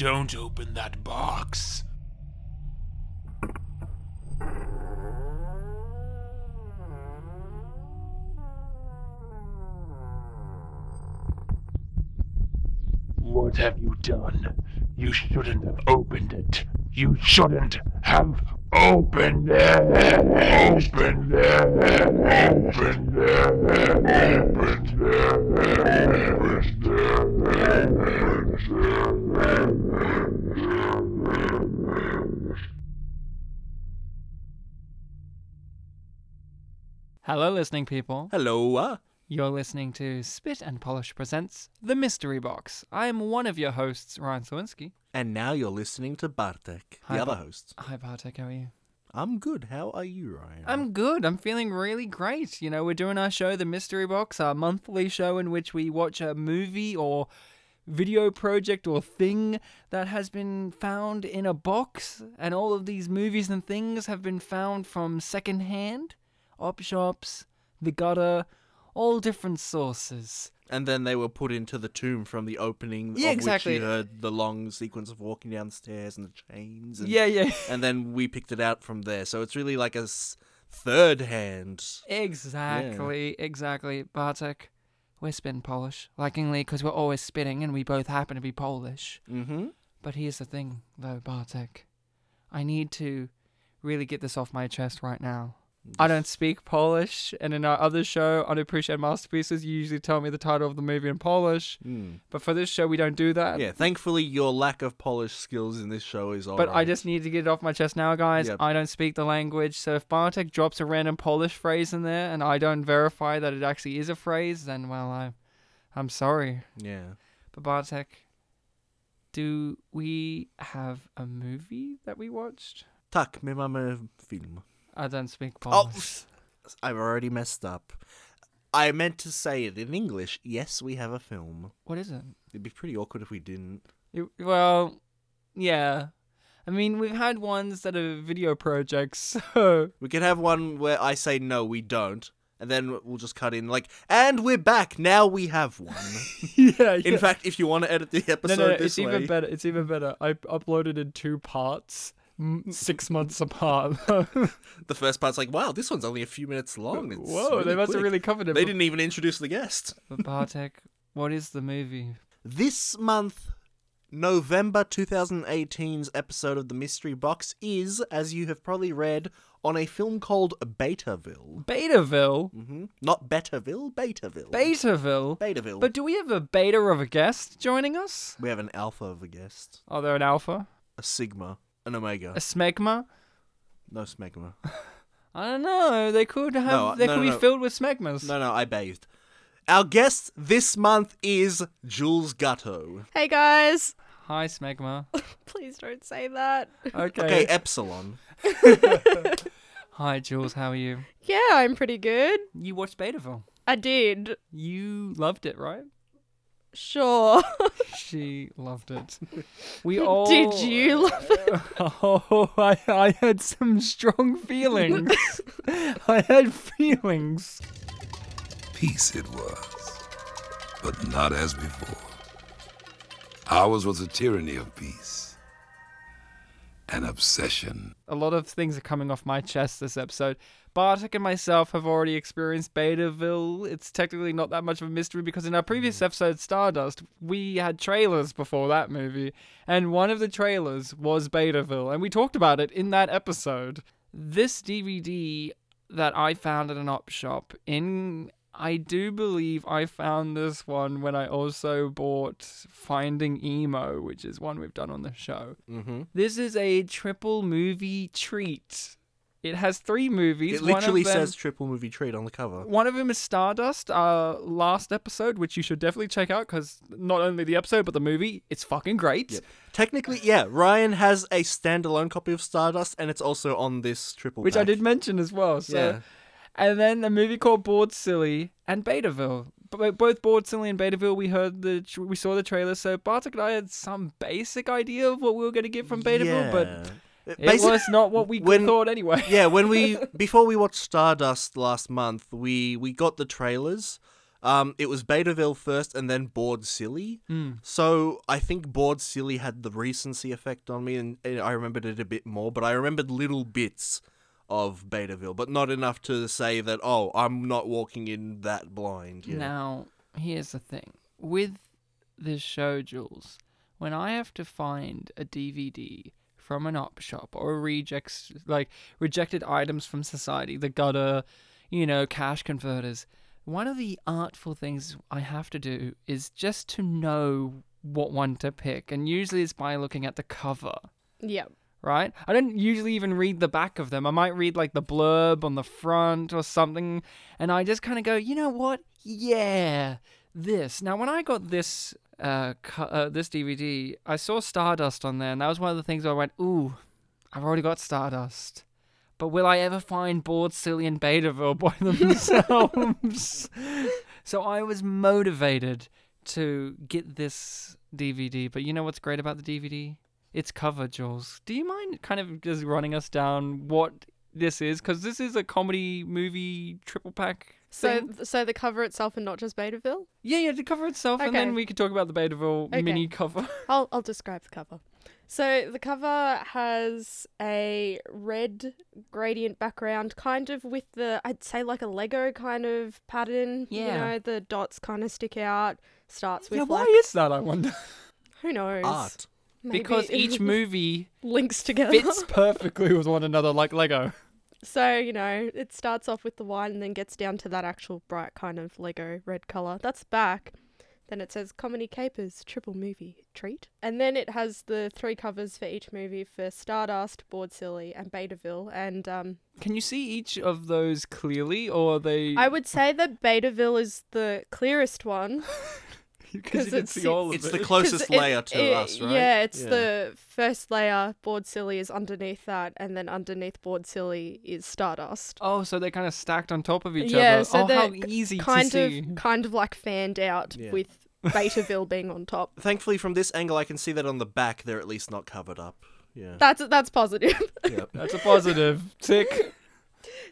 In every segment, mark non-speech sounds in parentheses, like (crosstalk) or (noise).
Don't. Open that box. What have you done? You shouldn't have opened it. You shouldn't have opened it. Opened it. Opened it. Opened it. Listening people. Hello. Uh, You're listening to Spit and Polish Presents The Mystery Box. I am one of your hosts, Ryan Sawinski. and now you're listening to Bartek, the other Bar- host. Hi, Bartek, how are you? I'm good. How are you, Ryan? I'm good. I'm feeling really great. You know, we're doing our show, The Mystery Box, our monthly show in which we watch a movie or video project or thing that has been found in a box. And all of these movies and things have been found from secondhand, op shops, the gutter, all different sources. And then they were put into the tomb from the opening. Yeah, of exactly. Which you heard the long sequence of walking down the stairs and the chains. And, Yeah, yeah. (laughs) And then we picked it out from there. So it's really like a s- third hand. Exactly, exactly. Bartek, we're spitting Polish, likingly because we're always spitting and we both happen to be Polish. Mm-hmm. But here's the thing, though, Bartek. I need to really get this off my chest right now. I don't speak Polish, and in our other show, Unappreciated Masterpieces, you usually tell me the title of the movie in Polish. Mm. But for this show, we don't do that. Yeah, thankfully your lack of Polish skills in this show is But I just need to get it off my chest now, guys. Yep. I don't speak the language, so if Bartek drops a random Polish phrase in there and I don't verify that it actually is a phrase, then well, I, I'm sorry. Yeah. But Bartek, do we have a movie that we watched? Tak, my mamy film. I don't speak Polish. Oh, Polish. (laughs) I've already messed up. I meant to say it in English. Yes, we have a film. What is it? It'd be pretty awkward if we didn't. You- well, yeah. I mean, we've had ones that are video projects, (laughs) so We could have one where I say no, we don't, and then we'll just cut in like, and we're back. Now we have one. (laughs) yeah. in fact, if you want to edit the episode no, no, this it's way, even better. It's even better. I uploaded in two parts, six months apart. (laughs) the first part's like, wow, this one's only a few minutes long. It's Whoa, really they must have really covered it. They didn't even introduce the guest. But Bartek, what is the movie? This month, November 2018's episode of the Mystery Box is, as you have probably read, on a film called Betaville. Betaville. hmm Not Betaville, Betaville. Betaville. Betaville. But do we have a beta of a guest joining us? we have an alpha of a guest, Are there an alpha? a sigma, an omega. A smegma? No smegma. (laughs) I don't know. They could have. No, they no, could no, be no. filled with smegmas. No, no, I bathed. Our guest this month is Jules Gatto. Hey guys! Hi, smegma. (laughs) Please don't say that. Okay. Okay, Epsilon. (laughs) Hi, Jules. How are you? Yeah, I'm pretty good. You watched Betaville. I did. You loved it, right? Sure. (laughs) She loved it. (laughs) We all. Did you love it? (laughs) Oh, I, I had some strong feelings. I had feelings. Peace it was, but not as before. Ours was a tyranny of peace, an obsession. A lot of things are coming off my chest this episode. Bartek and myself have already experienced Betaville. It's technically not that much of a mystery because in our previous episode, Stardust, we had trailers before that movie, and one of the trailers was Betaville, and we talked about it in that episode. This DVD that I found at an op shop in. I do believe I found this one when I also bought Finding Emo, which is one we've done on the show. Mm-hmm. This is a triple movie treat. It has three movies. It literally them- says triple movie treat on the cover. one of them is Stardust, uh, last episode, which you should definitely check out because not only the episode but the movie, it's fucking great. Yep. Technically, yeah, Ryan has a standalone copy of Stardust, and it's also on this triple. Which I did mention as well. So, Yeah. and then a movie called Bored Silly and Betaville. B- Both Bored Silly and Betaville, we heard the tr- we saw the trailer. So Bartek and I had some basic idea of what we were going to get from Betaville, but Yeah. It was not what we when- thought anyway. (laughs) yeah, when we (laughs) before we watched Stardust last month, we we got the trailers, Um, it was Betaville first, and then Bored Silly. Hmm. So I think Bored Silly had the recency effect on me, and, and I remembered it a bit more. But I remembered little bits of Betaville, but not enough to say that. Oh, I'm not walking in that blind. Yeah. Now, here's the thing. With this show, Jules, when I have to find a DVD from an op shop or rejects like rejected items from society, the gutter, you know, cash converters, one of the artful things I have to do is just to know what one to pick. And usually it's by looking at the cover Yeah. right? I don't usually even read the back of them. I might read like the blurb on the front or something, and I just kind of go, you know what? Yeah, this. Now, when I got this uh, cu- uh this DVD, I saw Stardust on there, and that was one of the things where I went, ooh, I've already got Stardust. But will I ever find Bored, Silly, and Betaville by themselves? (laughs) so I was motivated to get this DVD. But you know what's great about the DVD? It's cover, Jules. Do you mind kind of just running us down what this is? Because this is a comedy movie triple pack. So, thing. so the cover itself and not just Betaville? yeah, yeah, the cover itself, and then we could talk about the Betaville Okay. mini cover. (laughs) I'll I'll describe the cover. So the cover has a red gradient background, kind of with the I'd say like a Lego kind of pattern. You Yeah. know, the dots kind of stick out. Starts with yeah, why like is that? I wonder. who knows? Art. Maybe because each (laughs) movie links together. fits perfectly with one another, like Lego. So, you know, it starts off with the white and then gets down to that actual bright kind of Lego red colour. That's back. Then it says Comedy Capers, triple movie treat. And then it has the three covers for each movie for Stardust, Bored Silly, and Betaville. And um, Can you see each of those clearly, or are they? I would say that Betaville is the clearest one. (laughs) (laughs) because 'cause you can see all of It's it. the (laughs) 'Cause closest it- layer to it- us, right? Yeah, it's Yeah. the first layer, Bored Silly, is underneath that. And then underneath Bored Silly is Stardust. Oh, so they're kind of stacked on top of each Yeah, other. so oh, how they're easy kind to of see. kind of like fanned out Yeah. with (laughs) Betaville being on top. Thankfully, from this angle, I can see that on the back they're at least not covered up. Yeah. That's that's positive. yep. That's a positive. Tick.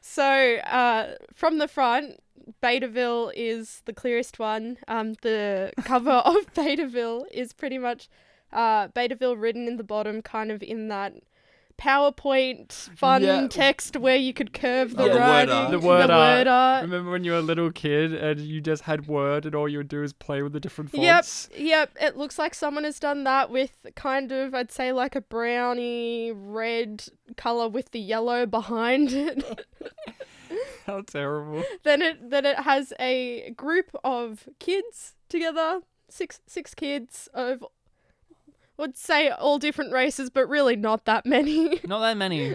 so uh, from the front, Betaville is the clearest one. Um, the cover (laughs) of Betaville is pretty much uh, Betaville written in the bottom, kind of in that PowerPoint fun Yeah. text where you could curve the Oh, the word art. The word the art. word art. Remember when you were a little kid and you just had Word and all you would do is play with the different Yep, fonts? yep. It looks like someone has done that with kind of, I'd say, like a browny red color with the yellow behind it. (laughs) How terrible. then it then it has a group of kids together, six six kids of, would say all different races, but really not that many. (laughs) Not that many.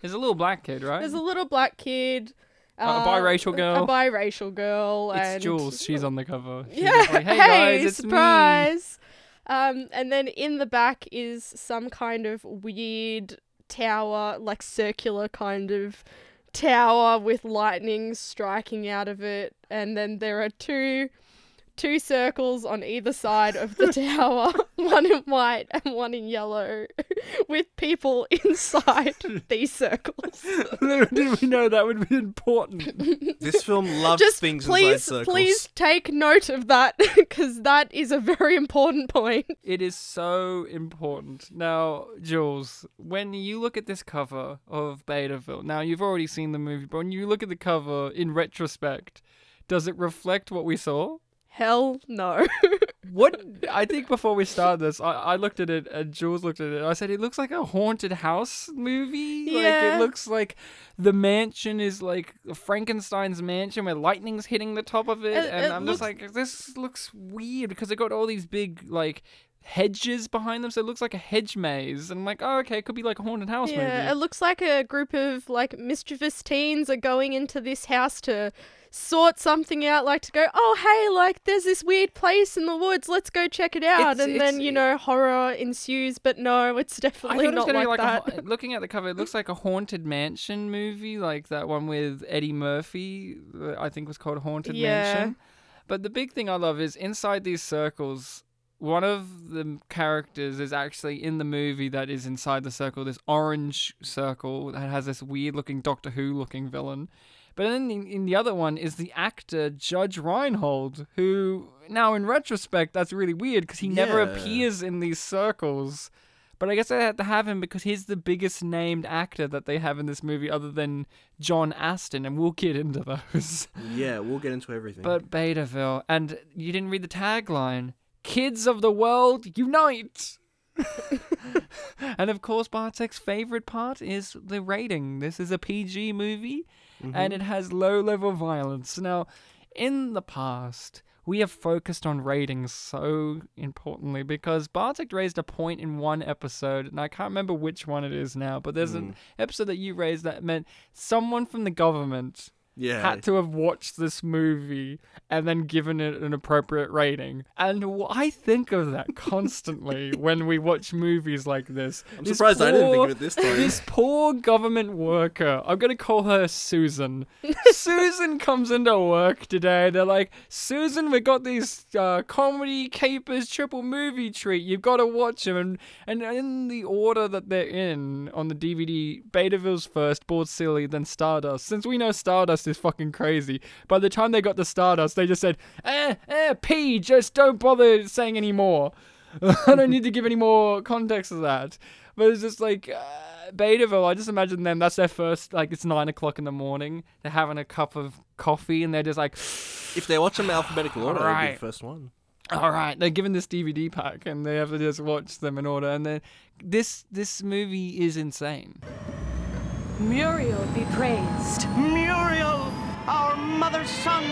There's a little black kid, right? There's a little black kid. A- a biracial girl. A biracial girl. it's and Jules. She's on the cover. She's Yeah. like, hey, guys, it's me." surprise. Um, and then in the back is some kind of weird tower, like circular kind of tower with lightning striking out of it. And then there are two two circles on either side of the tower, (laughs) one in white and one in yellow, (laughs) with people (laughs) inside these circles. Little did we know that would be important. This film loves Just things please, inside circles. please take note of that because that is a very important point. It is so important. Now, Jules, when you look at this cover of Betaville, now you've already seen the movie, but when you look at the cover in retrospect, does it reflect what we saw? Hell no. (laughs) What I think before we start this, I, I looked at it and Jules looked at it. I said it looks like a haunted house movie. Like Yeah. it looks like the mansion is like Frankenstein's mansion where lightning's hitting the top of it, It- and it I'm just like, this looks weird because it got all these big like hedges behind them, so it looks like a hedge maze. And I'm like, oh okay, it could be like a haunted house yeah, it looks like a group of like mischievous teens are going into this house to sort something out, like to go, oh hey, like there's this weird place in the woods, let's go check it out, It's- and then you know horror ensues. But no, it's definitely thought it not like, like that. a, (laughs) looking at the cover, it looks like a haunted mansion movie, like that one with Eddie Murphy. I think was called Haunted Yeah. Mansion. But the big thing I love is inside these circles. One of the characters is actually in the movie that is inside the circle. This orange circle that has this weird looking Doctor Who looking villain. But then in, in the other one is the actor Judge Reinhold, who now in retrospect that's really weird because he never appears in these circles. But I guess they had to have him because he's the biggest named actor that they have in this movie, other than John Aston, and we'll get into those. (laughs) Yeah, we'll get into everything. But Betaville, and you didn't read the tagline Kids of the World, Unite! (laughs) and of course, Bartek's favorite part is the rating. This is a PG movie, and mm-hmm. it has low level violence. Now, in the past, we have focused on ratings so importantly because Bartek raised a point in one episode, and I can't remember which one it is now, but there's an mm. episode that you raised that meant someone from the government yeah, had to have watched this movie and then given it an appropriate rating. And I think of that (laughs) constantly when we watch movies like this. I'm This surprised I didn't think of it this time. This poor government worker, I'm going to call her Susan. (laughs) Susan comes into work today. They're like, Susan, we got these uh, comedy capers triple movie treat. You've got to watch them. And, and in the order that they're in on the DVD, Betaville's first, Bored Silly, then Stardust. Since we know Stardust is fucking crazy, by the time they got to Stardust, they just said, eh, eh, P, just don't bother saying any more. (laughs) I don't need to give any more context to that. But it's just like uh, Betaville. I just imagine them. That's their first. Like it's nine o'clock in the morning. They're having a cup of coffee, and they're just like, (sighs) if they watch them in alphabetical order, it'd be the first one. "All right." They're given this DVD pack, and they have to just watch them in order. And then this this movie is insane. Muriel be praised. Muriel, our mother's son.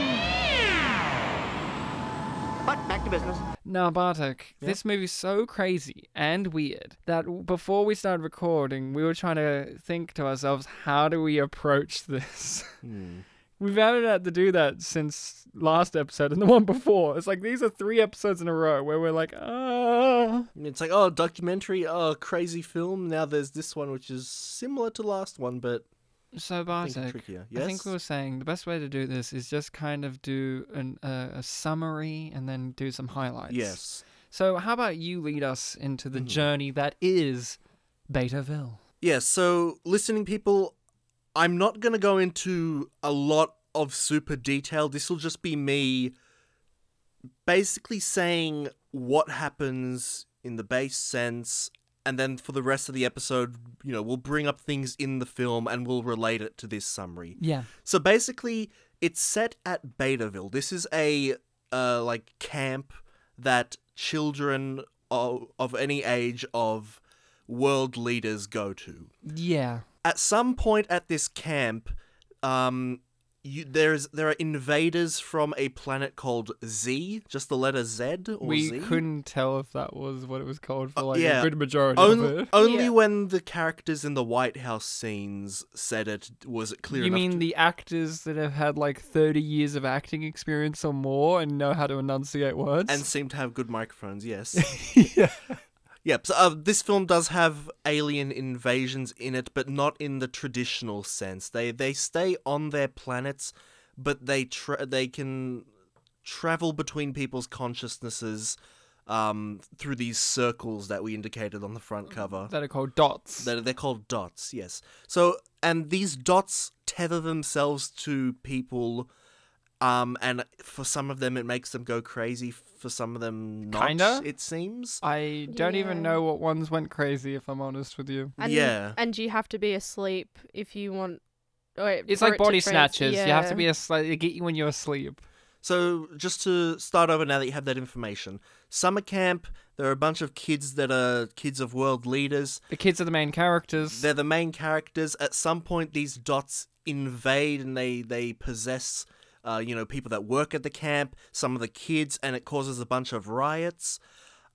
But back to business. Now, Bartek, this movie's so crazy and weird that before we started recording, we were trying to think to ourselves, how do we approach this? Hmm. We've haven't had to do that since last episode and the one before. It's like these are three episodes in a row where we're like, ah. It's like, oh, documentary, oh, crazy film. Now there's this one, which is similar to last one, but So, I think Bartek, trickier. I think we were saying the best way to do this is just kind of do an, uh, a summary and then do some highlights. yes. So, how about you lead us into the journey that is Betaville? Yeah, so listening people, I'm not going to go into a lot of super detail. This will just be me basically saying what happens in the base sense, and then for the rest of the episode, you know, we'll bring up things in the film and we'll relate it to this summary. Yeah. So basically, it's set at Betaville. This is a uh, like camp that children of, of any age of world leaders go to. Yeah. At some point at this camp, um, you, there's there are invaders from a planet called Z, just the letter Z or we Z. couldn't tell if that was what it was called for Uh, like yeah. a good majority of Only, it. only Yeah. when the characters in the White House scenes said it was it clear You enough mean to- the actors that have had like 30 years of acting experience or more and know how to enunciate words? and seem to have good microphones. Yes. (laughs) yeah. Yep. So uh, this film does have alien invasions in it, but not in the traditional sense. They they stay on their planets, but they tra- they can travel between people's consciousnesses um, through these circles that we indicated on the front cover. That are called dots. They're, they're called dots, yes. So, and these dots tether themselves to people, um, and for some of them it makes them go crazy. For some of them, not. Kinda? It seems. I don't even know what ones went crazy, if I'm honest with you. And, Yeah. And you have to be asleep if you want. Wait, It's like it body freeze. snatchers. You have to be asleep. They get you when you're asleep. So, just to start over now that you have that information, summer camp. There are a bunch of kids that are kids of world leaders. The kids are the main characters. They're the main characters. At some point, these dots invade and they they possess, uh, you know, people that work at the camp, some of the kids, and it causes a bunch of riots.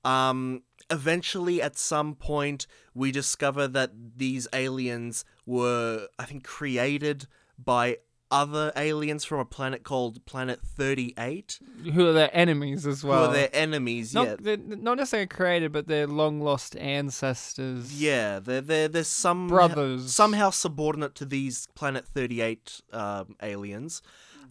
Um, eventually, at some point, we discover that these aliens were, I think, created by other aliens from a planet called Planet Thirty Eight, who are their enemies as well. who are their enemies. not, yeah, they're not necessarily created, but they're long lost ancestors. Yeah, they're, they're, there's some Brothers. somehow subordinate to these Planet 38 um, aliens.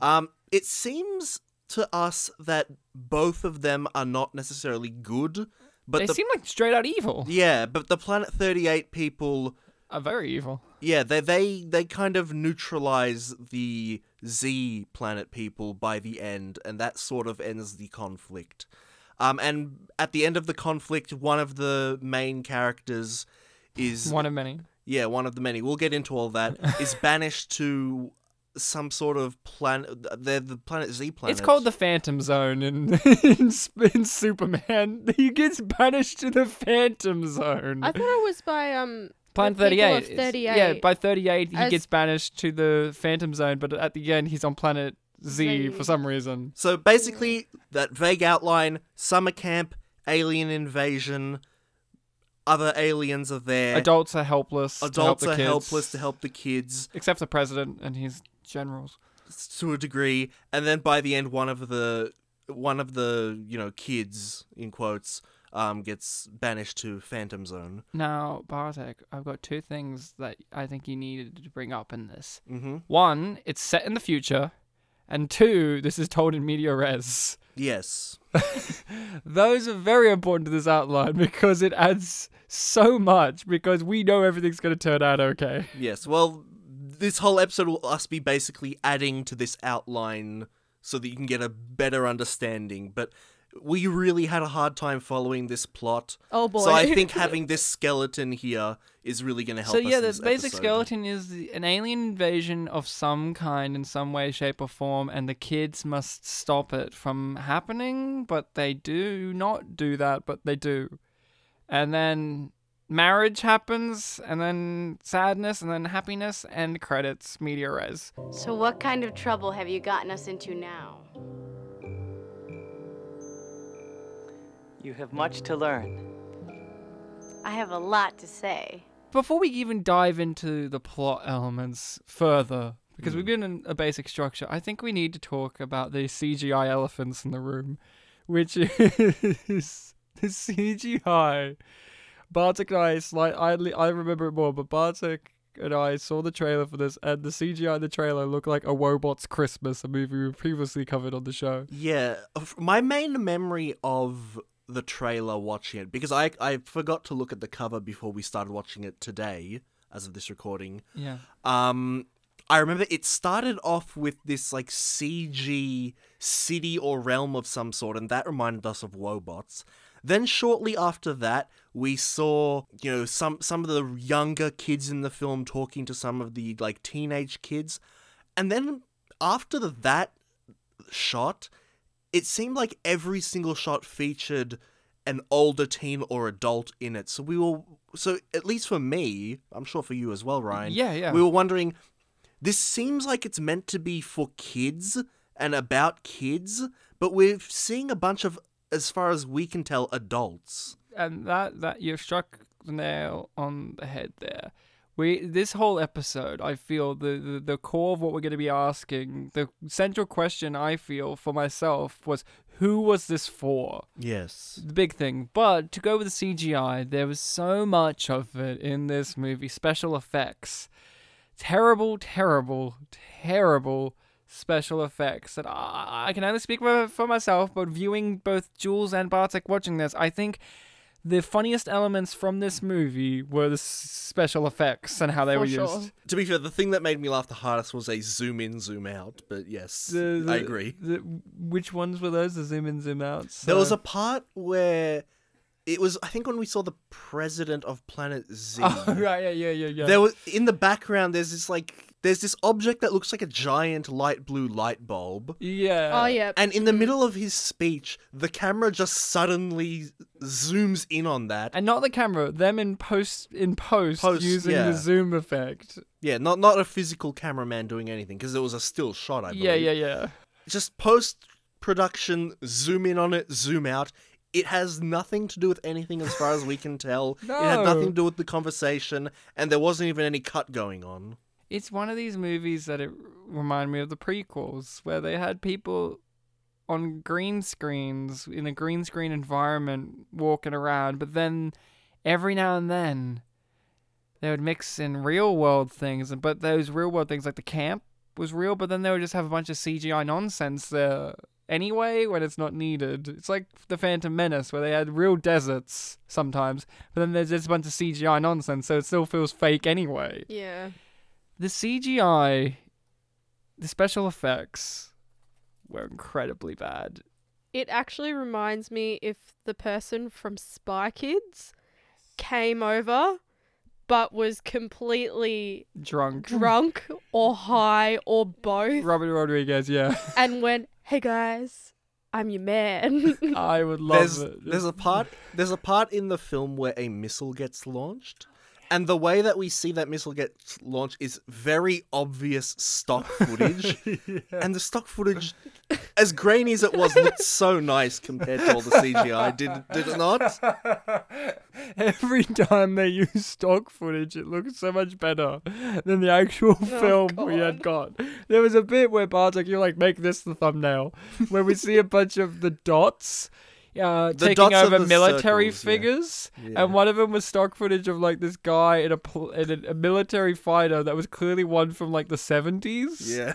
Um, it seems to us that both of them are not necessarily good, but they the seem like straight out evil. yeah, but the Planet 38 people are very evil. Yeah, they they they kind of neutralize the Z planet people by the end, and that sort of ends the conflict. Um, and at the end of the conflict, one of the main characters is One of many. yeah, one of the many. We'll get into all that. (laughs) is banished to some sort of planet. They're the planet Z planet. It's called the Phantom Zone in, (laughs) in Sp- in Superman. (laughs) He gets banished to the Phantom Zone. I thought it was by um Planet 38. 38. Yeah, by 38, he As- gets banished to the Phantom Zone, but at the end, he's on Planet Z, Z. for some reason. So basically, that vague outline: summer camp, alien invasion, other aliens are there. Adults are helpless. to help Adults the are helpless to help the kids Except the president and his generals. to a degree, and then by the end, one of the one of the you know kids in quotes um gets banished to Phantom Zone. Now, Bartek, I've got two things that I think you needed to bring up in this. Mm-hmm. One, it's set in the future, and two, this is told in media res. Yes. (laughs) Those are very important to this outline because it adds so much because we know everything's going to turn out okay. Yes. Well, this whole episode will us be basically adding to this outline so that you can get a better understanding. But we really had a hard time following this plot. Oh boy. So I think (laughs) having this skeleton here is really going to help So us. yeah, the this basic episode. skeleton is the, an alien invasion of some kind in some way, shape, or form, and the kids must stop it from happening. But they do not do that, but they do. And then marriage happens, and then sadness, and then happiness, and credits, media res. So, what kind of trouble have you gotten us into now? You have much to learn. I have a lot to say. Before we even dive into the plot elements further, because we've hmm. given a basic structure, I think we need to talk about the CGI elephants in the room, which (laughs) is the CGI. Bartek and I, slight, I, I remember it more, but Bartek and I saw the trailer for this, and the CGI in the trailer looked like a Wobots Christmas, a movie we previously covered on the show. Yeah, my main memory of the trailer watching it because I I forgot to look at the cover before we started watching it today as of this recording. Yeah. Um I remember it started off with this like CG city or realm of some sort and that reminded us of Wobots. Then shortly after that, we saw, you know, some some of the younger kids in the film talking to some of the like teenage kids. And then after the, that shot, it seemed like every single shot featured an older teen or adult in it. So we were so at least for me, I'm sure for you as well, Ryan. Yeah, yeah. We were wondering this seems like it's meant to be for kids and about kids, but we're seeing a bunch of as far as we can tell adults. and that that you've struck the nail on the head there. We this whole episode, I feel the, the the core of what we're going to be asking, the central question I feel for myself was who was this for? Yes. The big thing. But to go with the CGI, there was so much of it in this movie, special effects. Terrible, terrible, terrible special effects that I, I can only speak for, for myself, but viewing both Jules and Bartek watching this, I think the funniest elements from this movie were the special effects and how they For were sure. used. To be fair, the thing that made me laugh the hardest was a zoom in, zoom out. But yes, The- I agree. the- which ones were those? The zoom in, zoom outs. There was a part where it was, I think, when we saw the president of Planet Z. (laughs) Oh, right, yeah, yeah, yeah, yeah. There was in the background. There's this like, there's this object that looks like a giant light blue light bulb. yeah. oh yeah. And in the middle of his speech, the camera just suddenly zooms in on that. And not the camera, them in post in post, Post, using yeah. the zoom effect. Yeah, not not a physical cameraman doing anything because it was a still shot. I believe. Yeah, yeah, yeah. Just post production, zoom in on it, zoom out. It has nothing to do with anything as far as we can tell. no. It had (laughs) nothing to do with the conversation, and there wasn't even any cut going on. It's one of these movies that it remind me of the prequels, where they had people on green screens in a green screen environment walking around, but then every now and then they would mix in real world things, but those real world things like the camp was real, but then they would just have a bunch of CGI nonsense there anyway when it's not needed. It's like the Phantom Menace where they had real deserts sometimes, but then there's just a bunch of CGI nonsense, so it still feels fake anyway. Yeah. The CGI, the special effects were incredibly bad. It actually reminds me if the person from Spy Kids came over but was completely Drunk. drunk or (laughs) high or both Robert Rodriguez, yeah. (laughs) and went, "Hey guys, I'm your man." I would love there's it. there's a part there's a part in the film where a missile gets launched. And the way that we see that missile get launched is very obvious stock footage. (laughs) And the stock footage, as grainy as it was, looked so nice compared to all the CGI. Did, did it not? (laughs) Every time they use stock footage, it looks so much better than the actual oh, film we had got. There was a bit where Bartek, you're like, make this the thumbnail, where we see a bunch of the dots. Uh, taking over military circles, yeah. figures, Yeah. and one of them was stock footage of like this guy in a pl- in a, a military fighter that was clearly one from like the seventies. Yeah.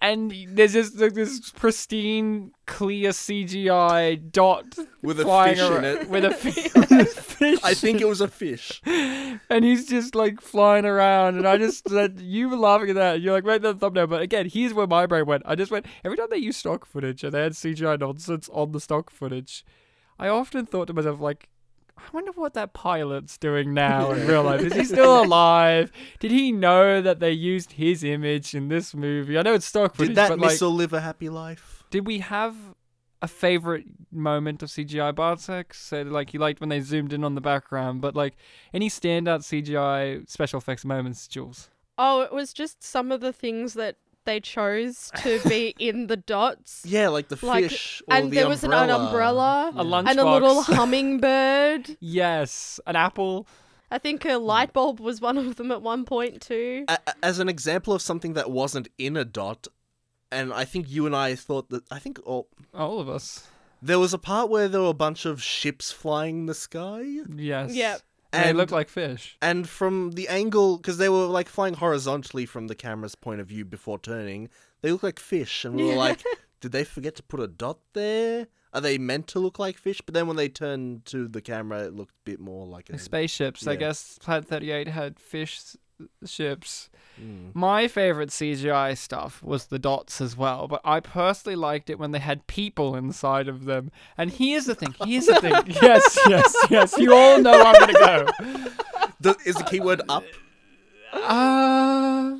And there's just like, this pristine, clear CGI dot With a fish in it. With a fi- (laughs) (laughs) fish. I think it was a fish. and he's just like flying around, and I just (laughs) said you were laughing at that. And you're like, make that thumbnail. But again, here's where my brain went. I just went every time they use stock footage and they had CGI nonsense on the stock footage. I often thought to myself like. I wonder what that pilot's doing now in real life. Is he (laughs) still alive? Did he know that they used his image in this movie? I know it's stock footage, Did that but like, missile live a happy life? did we have a favorite moment of CGI Bartek? So like you liked when they zoomed in on the background, but like any standout CGI special effects moments, Jules? oh, it was just some of the things that they chose to be (laughs) in the dots. Yeah, like the Like, fish or and the there was an, an umbrella A lunchbox. and a little hummingbird. (laughs) yes, an apple. I think a light bulb was one of them at one point too. A- a- as an example of something that wasn't in a dot, and I think you and I thought that I think all, All of us. there was a part where there were a bunch of ships flying in the sky, Yes. Yep. And they look like fish. and from the angle because they were like flying horizontally from the camera's point of view before turning, they look like fish, and we were like, (laughs) did they forget to put a dot there? Are they meant to look like fish? But then when they turned to the camera, it looked a bit more like a spaceships. I guess Planet 38 had fish ships. Mm. My favorite CGI stuff was the dots as well, but I personally liked it when they had people inside of them. And here's the thing. Here's the thing. (laughs) Yes, yes, yes. You all know I'm gonna go. The- is the keyword up? Uh,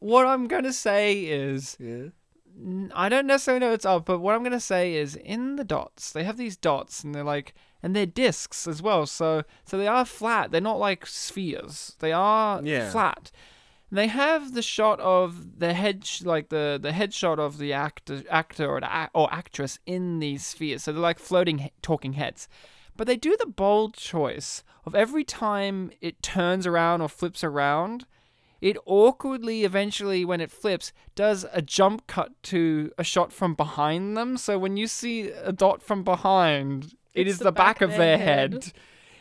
what I'm gonna say is Yeah. n- I don't necessarily know it's up, but what I'm gonna say is in the dots they have these dots and they're like and they're discs as well. So so they are flat. They're not like spheres. They are Yeah. flat. They have the shot of the head, like the the headshot of the actor, actor or the or actress in these spheres. So they're like floating, talking heads. But they do the bold choice of every time it turns around or flips around, it awkwardly, eventually, when it flips, does a jump cut to a shot from behind them. So when you see a dot from behind, it It's is the the, back, back of their head. head.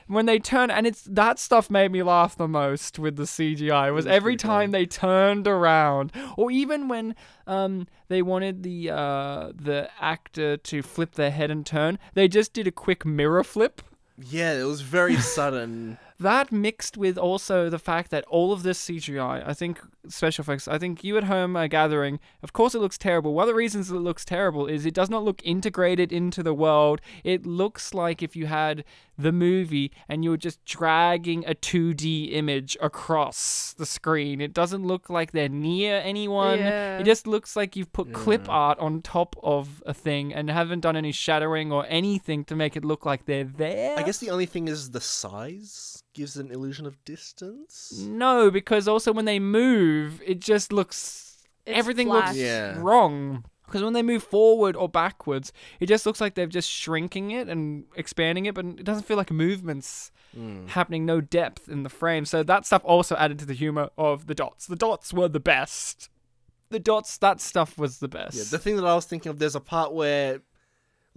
When they turn, and it's that stuff made me laugh the most with the CGI. Was every time they turned around, or even when um they wanted the uh the actor to flip their head and turn, they just did a quick mirror flip. Yeah, it was very sudden. That mixed with also the fact that all of this CGI, I think special effects, I think you at home are gathering, of course it looks terrible. One of the reasons it looks terrible is it does not look integrated into the world. It looks like if you had the movie and you were just dragging a 2D image across the screen. It doesn't look like they're near anyone. Yeah. It just looks like you've put clip art on top of a thing and haven't done any shadowing or anything to make it look like they're there. I guess the only thing is the size gives an illusion of distance. No, because also when they move, it just looks It's everything flat. looks Yeah. wrong. Because when they move forward or backwards, it just looks like they're just shrinking it and expanding it, but it doesn't feel like movements hmm. happening, no depth in the frame. So that stuff also added to the humor of the dots. The dots were the best. The dots, that stuff was the best. Yeah, the thing that I was thinking of, there's a part where,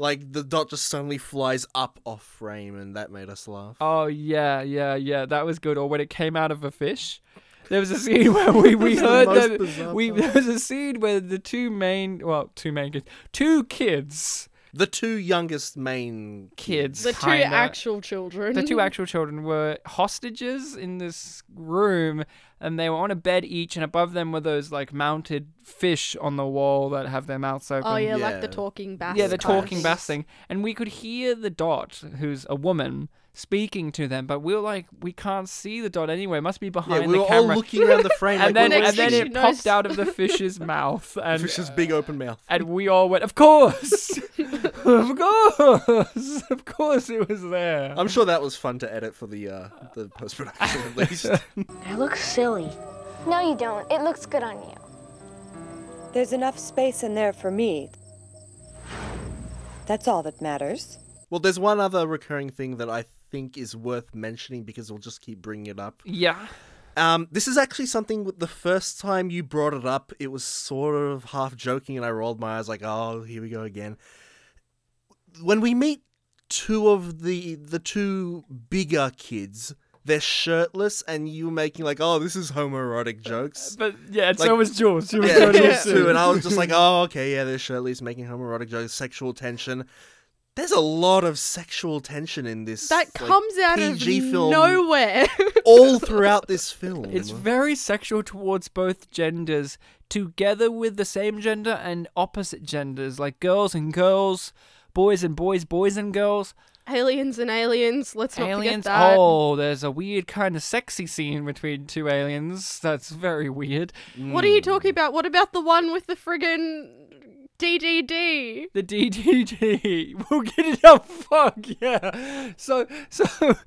like, the dot just suddenly flies up off frame, and that made us laugh. Oh yeah, yeah, yeah. That was good. Or when it came out of a fish. there was a scene (laughs) where we, we heard that we there was a scene where the two main well two main kids two kids The two youngest main kids The two kinda, actual children. the two actual children were hostages in this room and they were on a bed each and above them were those like mounted fish on the wall that have their mouths oh, open Oh yeah, like the talking bass. yeah, the talking bass thing. And we could hear the dot, who's a woman, speaking to them, but we are like, we can't see the dot anyway. It must be behind Yeah, we the were all camera. looking around the frame. (laughs) and like, then and then it (laughs) she popped out of the fish's mouth, and Fish's big open mouth. and we all went, of course, (laughs) of course, of course, it was there. I'm sure that was fun to edit for the uh, the post production at least. I look silly. No, you don't. It looks good on you. There's enough space in there for me. That's all that matters. well, there's one other recurring thing that I think is worth mentioning because we'll just keep bringing it up. yeah, Um, this is actually something with the first time you brought it up, it was sort of half joking, and I rolled my eyes like, "Oh, here we go again." When we meet two of the the two bigger kids, they're shirtless, and you were making like, "Oh, this is homoerotic jokes." but yeah, Like- so was Jules. She was Yeah, Jules too, and I was just like, (laughs) "Oh, okay, yeah, they're shirtless, making homoerotic jokes, sexual tension." There's a lot of sexual tension in this. That like, comes out PG of film nowhere. (laughs) all throughout this film. It's very sexual towards both genders, together with the same gender and opposite genders, like girls and girls, boys and boys, boys and girls. aliens and aliens. Let's not aliens. forget that. Oh, there's a weird kind of sexy scene between two aliens. That's very weird. Mm. What are you talking about? What about the one with the friggin' DDD? The DDD. (laughs) We'll get it up. Fuck yeah. So so. (laughs)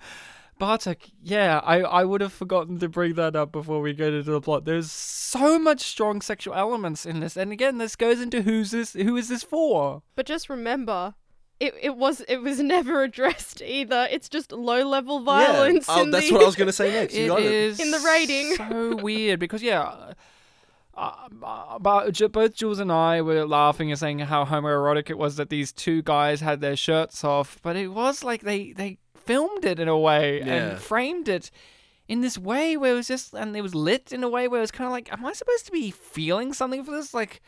Bartek, yeah, I, I would have forgotten to bring that up before we get into the plot. There's so much strong sexual elements in this, and again, this goes into who's this? Who is this for? But just remember, it, it was it was (laughs) never addressed either. It's just low level violence. Yeah. Oh, in that's the... what I was going to say next. You It got it. is In the rating. so weird because yeah, uh, but both Jules and I were laughing and saying how homoerotic it was that these two guys had their shirts off, but it was like they they filmed it in a way Yeah. and framed it in this way where it was just and it was lit in a way where it was kind of like, am I supposed to be feeling something for this? Like.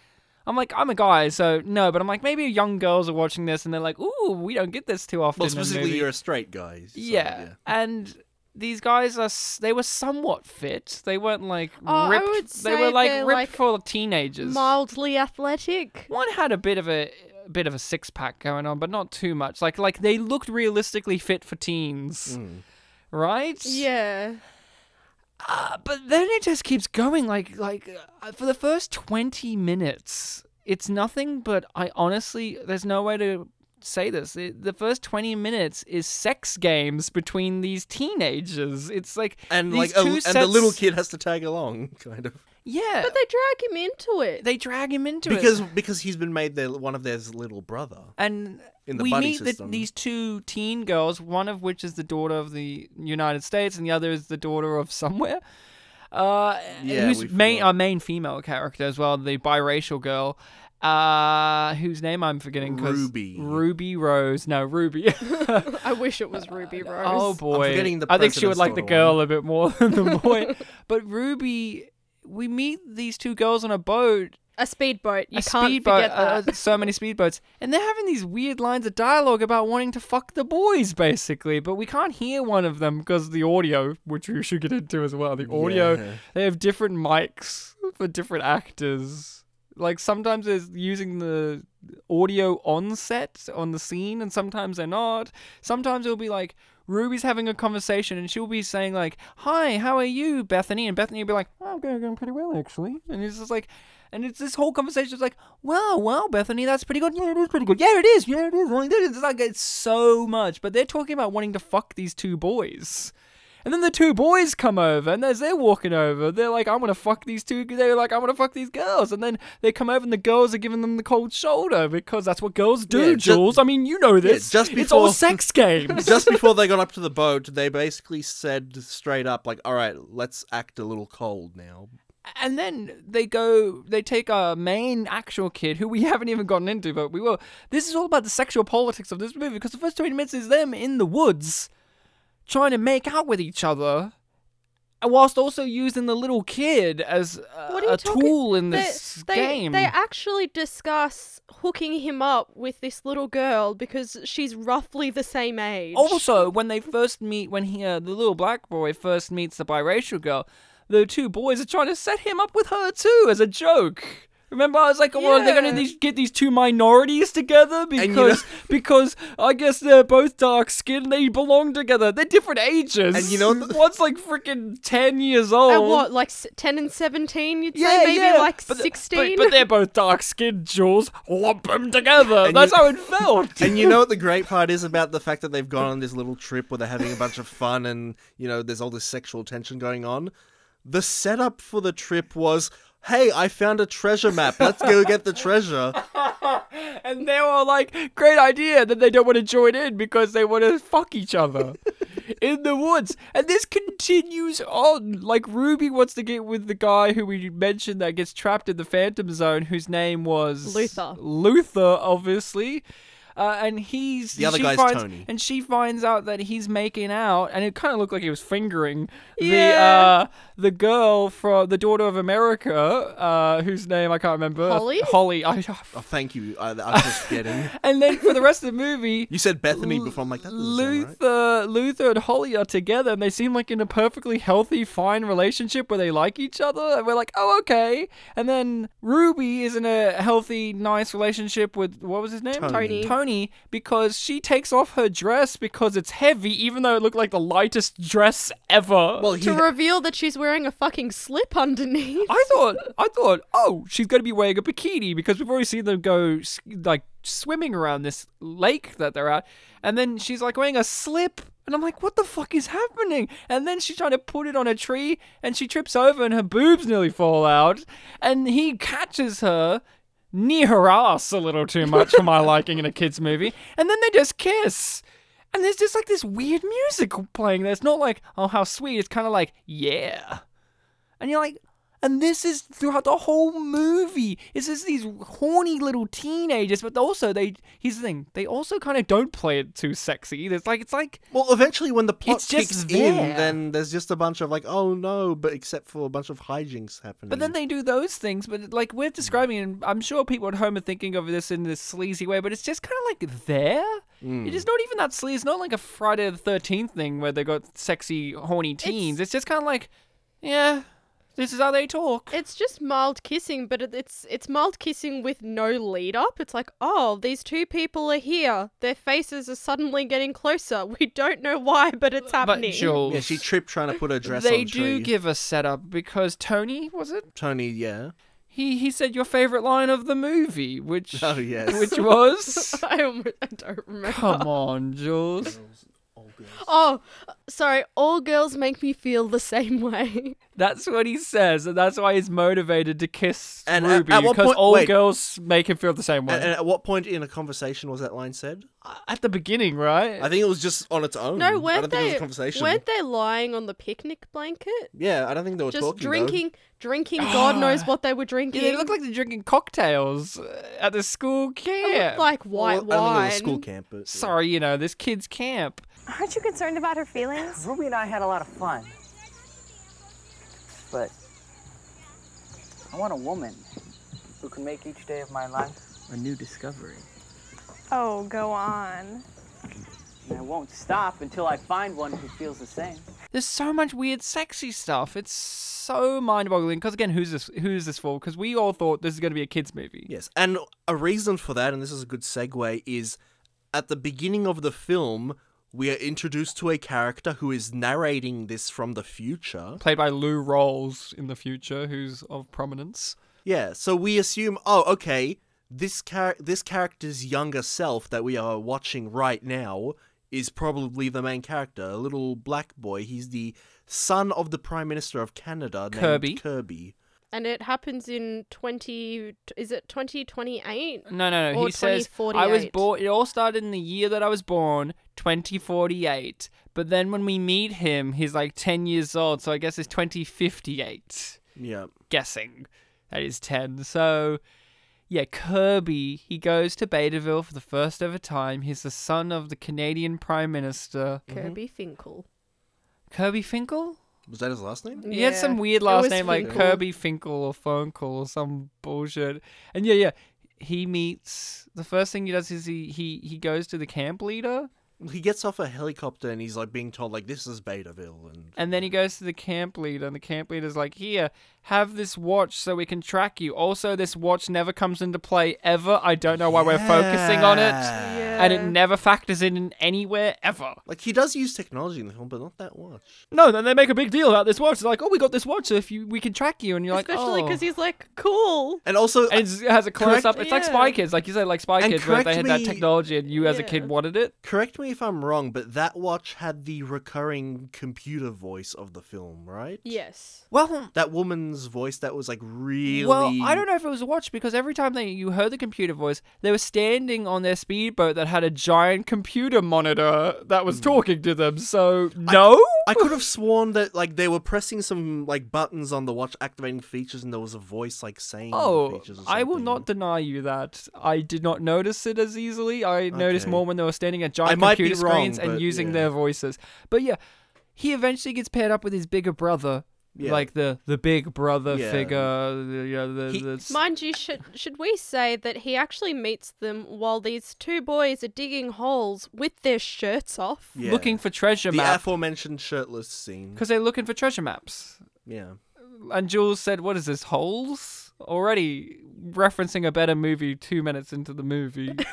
I'm like, I'm a guy, so no, but I'm like, maybe young girls are watching this and they're like, ooh, we don't get this too often. Well, specifically, movies." you're a straight guy. so, yeah. and these guys are they were somewhat fit. They weren't like Oh, I ripped. would they were like ripped like, for teenagers. mildly athletic. One had a bit of a, a bit of a six pack going on, but not too much. Like like they looked realistically fit for teens, right? Yeah. Uh, but then it just keeps going. Like like uh, for the first twenty minutes, it's nothing but I honestly, there's no way to say this. It, the first twenty minutes is sex games between these teenagers. It's like And these like, a, two and the little kid has to tag along, (laughs) kind of, Yeah, But they drag him into it. they drag him into because it. because because he's been made their one of their little brother. and in the we buddy meet the, these two teen girls, one of which is the daughter of the United States, and the other is the daughter of somewhere. Uh, Yeah, who's main forgot. our main female character as well, the biracial girl, uh, whose name I'm forgetting. Ruby. Ruby Rose. No, Ruby. (laughs) I wish it was Ruby Rose. oh boy, forgetting the I think she would like the girl one. a bit more than the boy. (laughs) but Ruby, we meet these two girls on a boat A speedboat. You a can't speedboat, forget uh, that. so many (laughs) speedboats, and they're having these weird lines of dialogue about wanting to fuck the boys, basically. But we can't hear one of them because the audio, which we should get into as well. The audio, Yeah. they have different mics for different actors. Like sometimes they're using the audio on set on the scene, and sometimes they're not. Sometimes it'll be like Ruby's having a conversation, and she'll be saying like, "Hi, how are you, Bethany?" And Bethany will be like, "Oh, "I'm going, going pretty well, actually." And it's just like, and it's this whole conversation is like, "Wow, wow, Bethany, that's pretty good. Yeah, it is pretty good. Yeah, it is. Yeah, it is. It's like it's so much." But they're talking about wanting to fuck these two boys. And then the two boys come over, and as they're walking over, they're like, "I'm gonna fuck these two." They're like, "I'm gonna fuck these girls," and then they come over, and the girls are giving them the cold shoulder because that's what girls do, Yeah, ju- Jules. I mean, you know this. just it's all sex (laughs) games. Just before they got up to the boat, they basically said straight up, like, "All right, let's act a little cold now." and then they go they take our main actual kid who we (laughs) haven't even gotten into but we will this is all about the sexual politics of this movie because the first 20 minutes is them in the woods trying to make out with each other whilst also using the little kid as a, What are you a tool in They- this they, game. They actually discuss hooking him up with this little girl because she's roughly the same age. Also, when they first meet, when he, uh, the little black boy first meets the biracial girl, the two boys are trying to set him up with her too as a joke. Remember, I was like, "Well, they're gonna these, get these two minorities together you know- because (laughs) because I guess they're both dark skinned. They belong together. They're different ages. And you know (laughs) one's like freaking ten years old. At what, like 10 and 17, you'd Yeah, say? Maybe yeah. like 16? But, but they're both dark skinned, Jules. Lump them together. And That's you- how it felt. (laughs) And you know what the great part is about the fact that they've gone on this little trip where they're having a bunch of fun and, you know, there's all this sexual tension going on? The setup for the trip was hey, I found a treasure map. Let's go get the treasure. (laughs) and they were like, great idea. Then they don't want to join in because they want to fuck each other (laughs) in the woods. And this continues on. Like, Ruby wants to get with the guy who we mentioned that gets trapped in the Phantom Zone, whose name was Luther. Luther, obviously. Uh, and he's The other she guy's finds, Tony. and she finds out that he's making out, and it kind of looked like he was fingering the Yeah. uh, the girl from the daughter of America, uh, whose name I can't remember. Holly? Holly. I, Oh, thank you. I, I was just getting. (laughs) and then for the rest of the movie, You said Bethany before. I'm like, that doesn't sound right. Luther, Luther and Holly are together, and they seem like in a perfectly healthy, fine relationship where they like each other. And we're like, oh, okay. And then Ruby is in a healthy, nice relationship with what was his name? Tony. Tony. Tony, because she takes off her dress because it's heavy, even though it looked like the lightest dress ever. Well, he, to reveal that she's wearing a fucking slip underneath. I thought, I thought, oh, she's going to be wearing a bikini because we've already seen them go like swimming around this lake that they're at, and then she's like wearing a slip, and I'm like, what the fuck is happening? And then she's trying to put it on a tree, and she trips over, and her boobs nearly fall out, and he catches her. Near her ass a little too much for my (laughs) liking in a kids movie, and then they just kiss, and there's just like this weird music playing. there. It's not like oh how sweet. It's kind of like yeah, and you're like, and this is throughout the whole movie. It's just these horny little teenagers, but also they. Here's the thing: they also kind of don't play it too sexy. It's like it's like well, eventually when the plot It's just kicks in, there. then there's just a bunch of like, oh no, but except for a bunch of hijinks happening. But then they do those things, but like we're describing, and I'm sure people at home are thinking of this in this sleazy way, but it's just kind of like there. Mm. It is not even that sleazy. It's not like a Friday the Thirteenth thing where they got sexy, horny teens. It's, just kind of like, yeah, this is how they talk. It's just mild kissing, but it's it's mild kissing with no lead up. It's like, oh, these two people are here. Their faces are suddenly getting closer. (laughs) We don't know why, but it's happening. But Jules, yeah, she tripped trying to put her dress they on. They do tree. give a setup because Tony was it? Tony, yeah. He he said your favorite line of the movie, which Oh yes. which was. (laughs) I, almo- I don't remember. Come on, Jules. Oh, sorry. All girls make me feel the same way. (laughs) That's what he says, and that's why he's motivated to kiss And at- Ruby at what because point- all wait. girls make him feel the same way. And, and at what point in a conversation was that line said? At the beginning, right? I think it was just on its own. No, I weren't don't think it was they? a conversation. Weren't they lying on the picnic blanket? Yeah, I don't think they were Just talking. though. drinking, drinking. God knows what they were drinking. yeah, they look like they're drinking cocktails uh, at the school camp. like white Well, I don't think it was a school camp, but Sorry, you know this kid's camp. Aren't you concerned about her feelings? Ruby and I had a lot of fun. But I want a woman who can make each day of my life a new discovery. Oh, go on. And I won't stop until I find one who feels the same. There's so much weird, sexy stuff. It's so mind-boggling. Because again, who's this? Who's this for? Because we all thought this is going to be a kids movie. Yes, and a reason for that, and this is a good segue, is at the beginning of the film, we are introduced to a character who is narrating this from the future. Played by Lou Rawls in the future, who's of prominence. Yeah, so we assume, oh, okay, this char- this character's younger self that we are watching right now is probably the main character, a little black boy. He's the son of the Prime Minister of Canada, Kirby. named Kirby. And it happens in 20. Is it 2028? No, no, no. Or he says I was born. It all started in the year that I was born, 2048. But then when we meet him, he's like 10 years old, so I guess it's 2058. Yeah. Guessing that is 10. So, yeah, Kirby. He goes to Betaville for the first ever time. He's the son of the Canadian Prime Minister Kirby mm-hmm. Finkel. Kirby Finkel. Was that his last name? He had some weird last was name like Finkel. Kirby Finkel or Finkel or some bullshit. And yeah, yeah, he meets the first thing he does is he he he goes to the camp leader He gets off a helicopter and he's like being told like this is Betaville and and then he goes to the camp leader and the camp leader's like, "Here, have this watch so we can track you. Also, this watch never comes into play ever. I don't know why we're focusing on it." And it never factors in in anywhere ever. like he does use technology in the film, but not that much. No, then they make a big deal about this watch. They're like, "Oh, we got this watch, so if you we can track you," and you're like, Especially "Oh." because he's like, cool. And also, And it has a close up. It's like Spy Kids, like you said, like Spy And Kids, where they correct had that technology, and you as a kid wanted it. correct me if I'm wrong, but that watch had the recurring computer voice of the film, right? Yes. Well, That woman's voice that was like really. well, I don't know if it was a watch because every time they you heard the computer voice, they were standing on their speedboat that had a giant computer monitor that Hmm. was talking to them. So no, I could have sworn that like they were pressing some like buttons on the watch, activating features, and there was a voice like saying Oh, features. Or I will not deny you that. I did not notice it as easily. I noticed more when they were standing at giant computer wrong, screens and using yeah. their voices. But yeah, he eventually gets paired up with his bigger brother. Yeah. Like the the big brother Yeah. figure, the, you know, the, He- the Mind you, should should we say that he actually meets them while these two boys are digging holes with their shirts off? Yeah. looking for treasure the map aforementioned shirtless scene. because they're looking for treasure maps. Yeah. And Jules said, "What is this holes?" Already referencing a better movie two minutes into the movie. (laughs)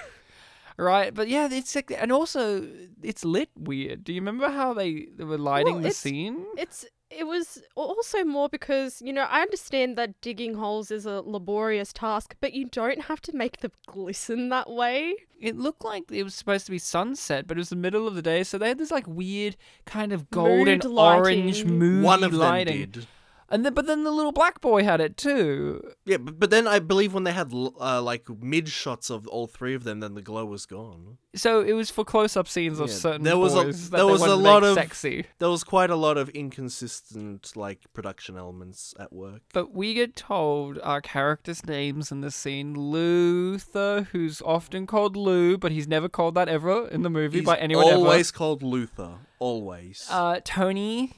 Right, but yeah, it's like, and also it's lit weird. Do you remember how they, they were lighting Well, the it's- scene? It's it was also more because you know I understand that digging holes is a laborious task, but you don't have to make them glisten that way. It looked like it was supposed to be sunset, but it was the middle of the day, so they had this like weird kind of Mood golden orange moon lighting. One of them did. And then, but then the little black boy had it too. Yeah, but, but then I believe when they had uh, like mid shots of all three of them, then the glow was gone. So it was for close-up scenes of Yeah, certain there was boys a there was a lot of sexy. There was quite a lot of inconsistent like production elements at work. But we get told our characters' names in the scene. Luther, who's often called Lou, but he's never called that ever in the movie He's by anyone always ever. called Luther. Always. Uh, Tony,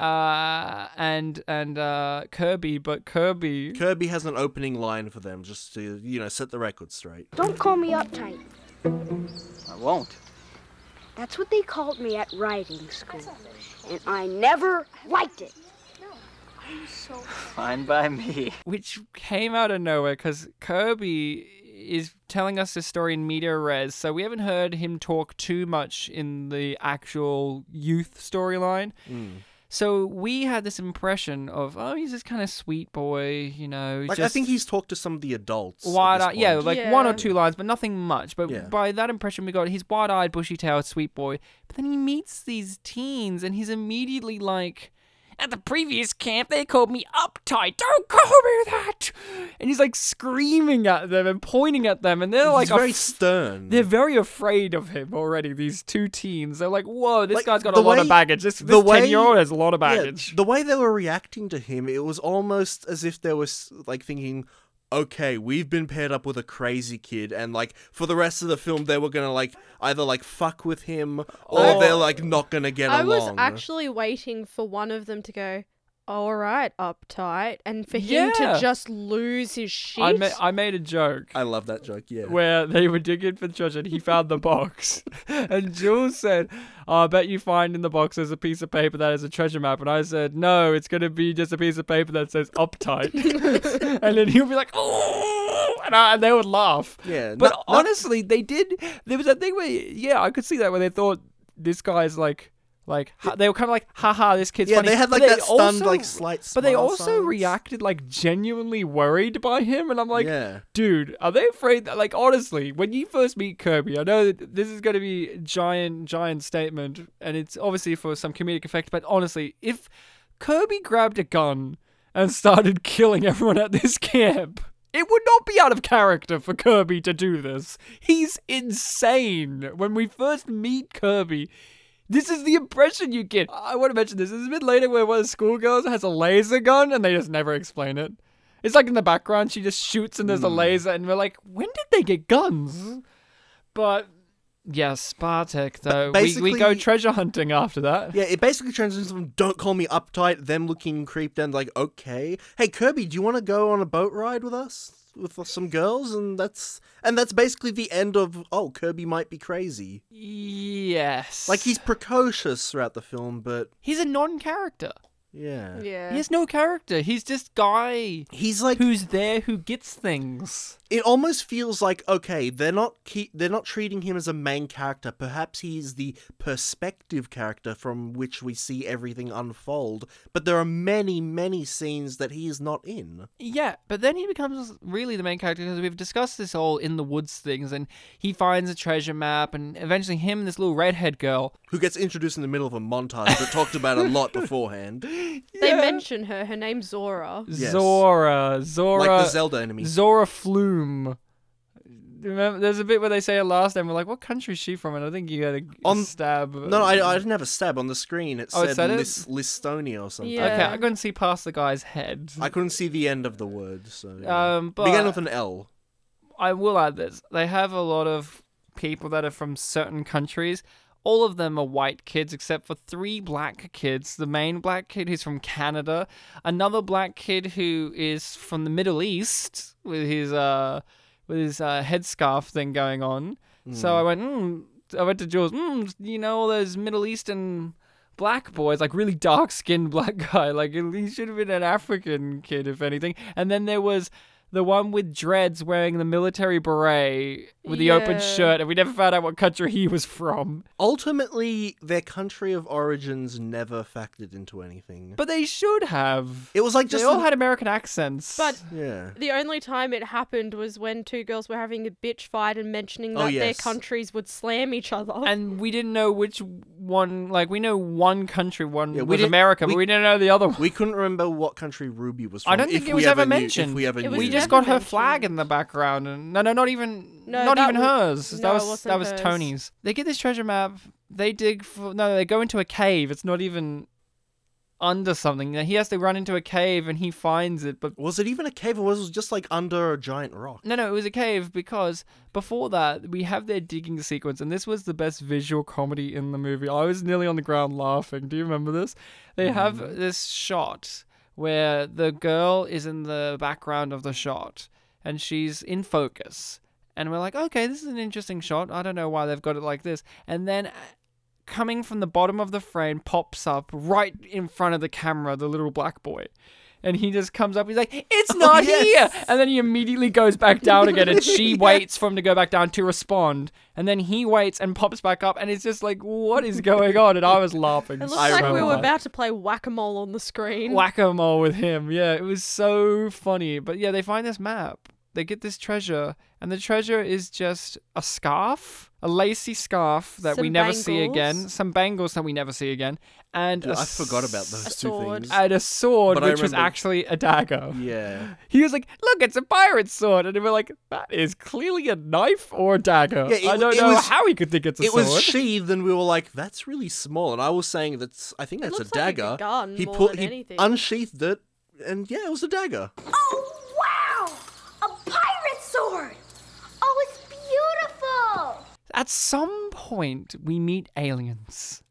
uh, and and uh, Kirby, but Kirby. Kirby has an opening line for them just to you know set the record straight. Don't call me uptight. I won't. That's what they called me at riding school. And I never liked it. I'm so Fine by me. which came out of nowhere because Kirby is telling us this story in media res, so we haven't heard him talk too much in the actual youth storyline. Mm. So we had this impression of, oh, he's this kind of sweet boy, you know. Like I think he's talked to some of the adults. wide this eyed, yeah, point. like one or two lines, but nothing much. But Yeah. by that impression, we got he's wide eyed, bushy tailed, sweet boy. But then he meets these teens, and he's immediately like, at the previous camp, they called me uptight. Don't call me that. And he's like screaming at them and pointing at them, and they're He's like, very af- stern. They're very afraid of him already. These two teens. They're like, "Whoa, this Like, guy's got a lot of baggage. This way- ten year old has a lot of Yeah, baggage." the way they were reacting to him, it was almost as if they were like thinking, "Okay, we've been paired up with a crazy kid, and like for the rest of the film, they were gonna like either like fuck with him or Oh. they're like not gonna get along. I was actually waiting for one of them to go, all right, uptight, and for him Yeah. to just lose his shit. I, ma- I made a joke. I love that joke. Yeah. where they were digging for the treasure and he found the box. (laughs) and Jules said, oh, I bet you find in the box there's a piece of paper that is a treasure map. And I said, No, it's going to be just a piece of paper that says uptight. (laughs) (laughs) and then he'll be like, Oh, and, I, and they would laugh. Yeah, But not- not- honestly, they did. There was a thing where, yeah, I could see that where they thought this guy's like. Like ha- they were kind of like, haha, this kid's Yeah, funny. they had, But like, that stunned, also- like, slight But they also signs. reacted like genuinely worried by him, and I'm like, Yeah. dude, are they afraid that, like, honestly, when you first meet Kirby, I know that this is going to be a giant, giant statement, and it's obviously for some comedic effect, but honestly, if Kirby grabbed a gun and started (laughs) killing everyone at this camp, it would not be out of character for Kirby to do this. He's insane. When we first meet Kirby, this is the impression you get. I want to mention this. There's a bit later where one of the schoolgirls has a laser gun and they just never explain it. It's like in the background, she just shoots and there's a Hmm. laser, and we're like, when did they get guns? But yeah, Bartek though. We, we go treasure hunting after that. Yeah, it basically transitions from "Don't call me uptight," them looking creeped and like, okay, hey Kirby, do you want to go on a boat ride with us with some girls? And that's and that's basically the end of oh Kirby might be crazy. Yes. Like he's precocious throughout the film, but He's a non-character. Yeah, Yeah. He has no character. He's just guy he's like who's there who gets things. it almost feels like okay they're not keep, they're not treating him as a main character perhaps he's the perspective character from which we see everything unfold but there are many many scenes that he is not in Yeah, but then he becomes really the main character because we've discussed this all in the woods things, and he finds a treasure map, and eventually him and this little redhead girl. who gets introduced in the middle of a montage but talked about a lot (laughs) beforehand They mention her. Her name's Zora. Yes. Zora, Zora, like the zelda enemy Zora Flume. Remember, there's a bit where they say her last name. We're like, what country is she from? And I think you had a On- stab. no I, I didn't have a stab on the screen it Oh, it said, said it? Lis- listonia or something Yeah. Okay, I couldn't see past the guy's head. i couldn't see the end of the word so yeah. Um, but began with an l I will add this. They have a lot of people that are from certain countries. All of them are white kids except for three black kids. The main black kid who's from Canada, another black kid who is from the Middle East with his uh with his uh, headscarf thing going on. So I went, mm, I went to Jules. Mm, you know all those Middle Eastern black boys, like really dark skinned black (laughs) guy. Like he should have been an African kid, if anything. And then there was the one with dreads wearing the military beret with the open shirt, and we never found out what country he was from. ultimately their country of origins never factored into anything But they should have. it was like just they all an- had American accents. But yeah the only time it happened was when two girls were having a bitch fight and mentioning Oh, that their countries would slam each other. and we didn't know which one. Like we know one country, one Yeah, was didn't- America, but we- we didn't know the other one. We couldn't remember what country Ruby was from. I don't if think it we was ever knew- mentioned. If we ever It knew. Was we that. just never got her flag in the background, and no, no, not even, No, not even w- hers. no, that was that wasn't was hers. Tony's. They get this treasure map. They dig for no. They go into a cave. It's not even under something. He has to run into a cave, and he finds it. But Was it even a cave or was it just like under a giant rock? no, no, it was a cave because before that we have their digging sequence, and this was the best visual comedy in the movie. I was nearly on the ground laughing. Do you remember this? They have mm. this shot where the girl is in the background of the shot, and she's in focus, and we're like, okay, this is an interesting shot. I don't know why they've got it like this, and then. uh, Coming from the bottom of the frame, pops up right in front of the camera, the little black boy. And he just comes up, he's like, It's oh, not yes. here! And then he immediately goes back (laughs) down again, and she waits for him to go back down to respond. And then he waits and pops back up, and it's just like, What is going on? And I was laughing. it looks I like we were about to play whack a mole on the screen. Whack a mole with him. Yeah, it was so funny. But yeah, they find this map, they get this treasure, and the treasure is just a scarf, a lacy scarf that we Some never see again, some bangles that we never see again, and Dude, a I forgot about those a two sword. things. And a sword, But which was actually a dagger. Yeah. He was like, "Look, it's a pirate sword," and we were like, "That is clearly a knife or a dagger." Yeah, it I w- don't know was- how he could think it's a It sword. It was sheathed, and we were like, "That's really small." And I was saying that's, I think It that's a looks like a dagger. gun he more put, than he anything. unsheathed it, and yeah, it was a dagger. Oh, wow! A pirate sword! At some point, we meet aliens.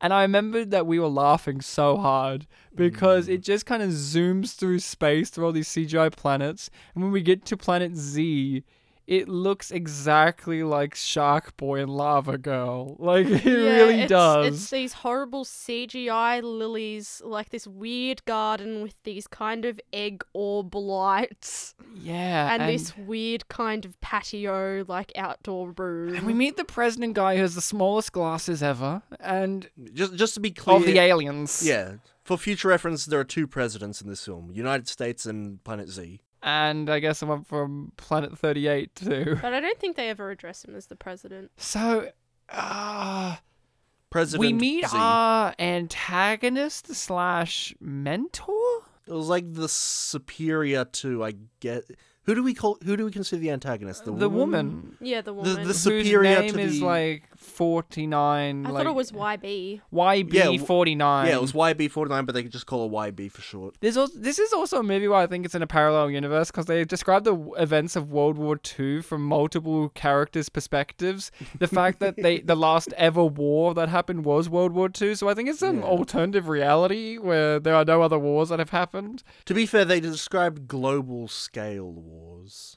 And I remembered that we were laughing so hard because Mm. it just kind of zooms through space through all these CGI planets. And when we get to planet Z, it looks exactly like Shark Boy and Lava Girl. (laughs) Like, it Yeah, really it's, does. It's these horrible CGI lilies, like this weird garden with these kind of egg orb lights, yeah. and, this weird kind of patio, like outdoor room. And we meet the president guy who has the smallest glasses ever, and Just, just to be clear, of the aliens. yeah. For future reference, there are two presidents in this film: United States and Planet Z. And I guess someone from Planet 38 too. but I don't think they ever address him as the president. So, uh, President we meet Z. our antagonist slash mentor. It was like the superior to, I get, Who do we call? Who do we consider the antagonist? The, The woman. Yeah, the The, woman. the Whose superior name to is the. like 49. I like, thought it was YB. YB Yeah, w- 49. yeah, it was YB forty nine, but they could just call her YB for short. There's also, this is also a movie where I think it's in a parallel universe because they describe the w- events of World War II from multiple characters' perspectives. The (laughs) fact that they the last ever war that happened was World War II, so I think it's an Yeah. alternative reality where there are no other wars that have happened. To be fair, they described global scale wars.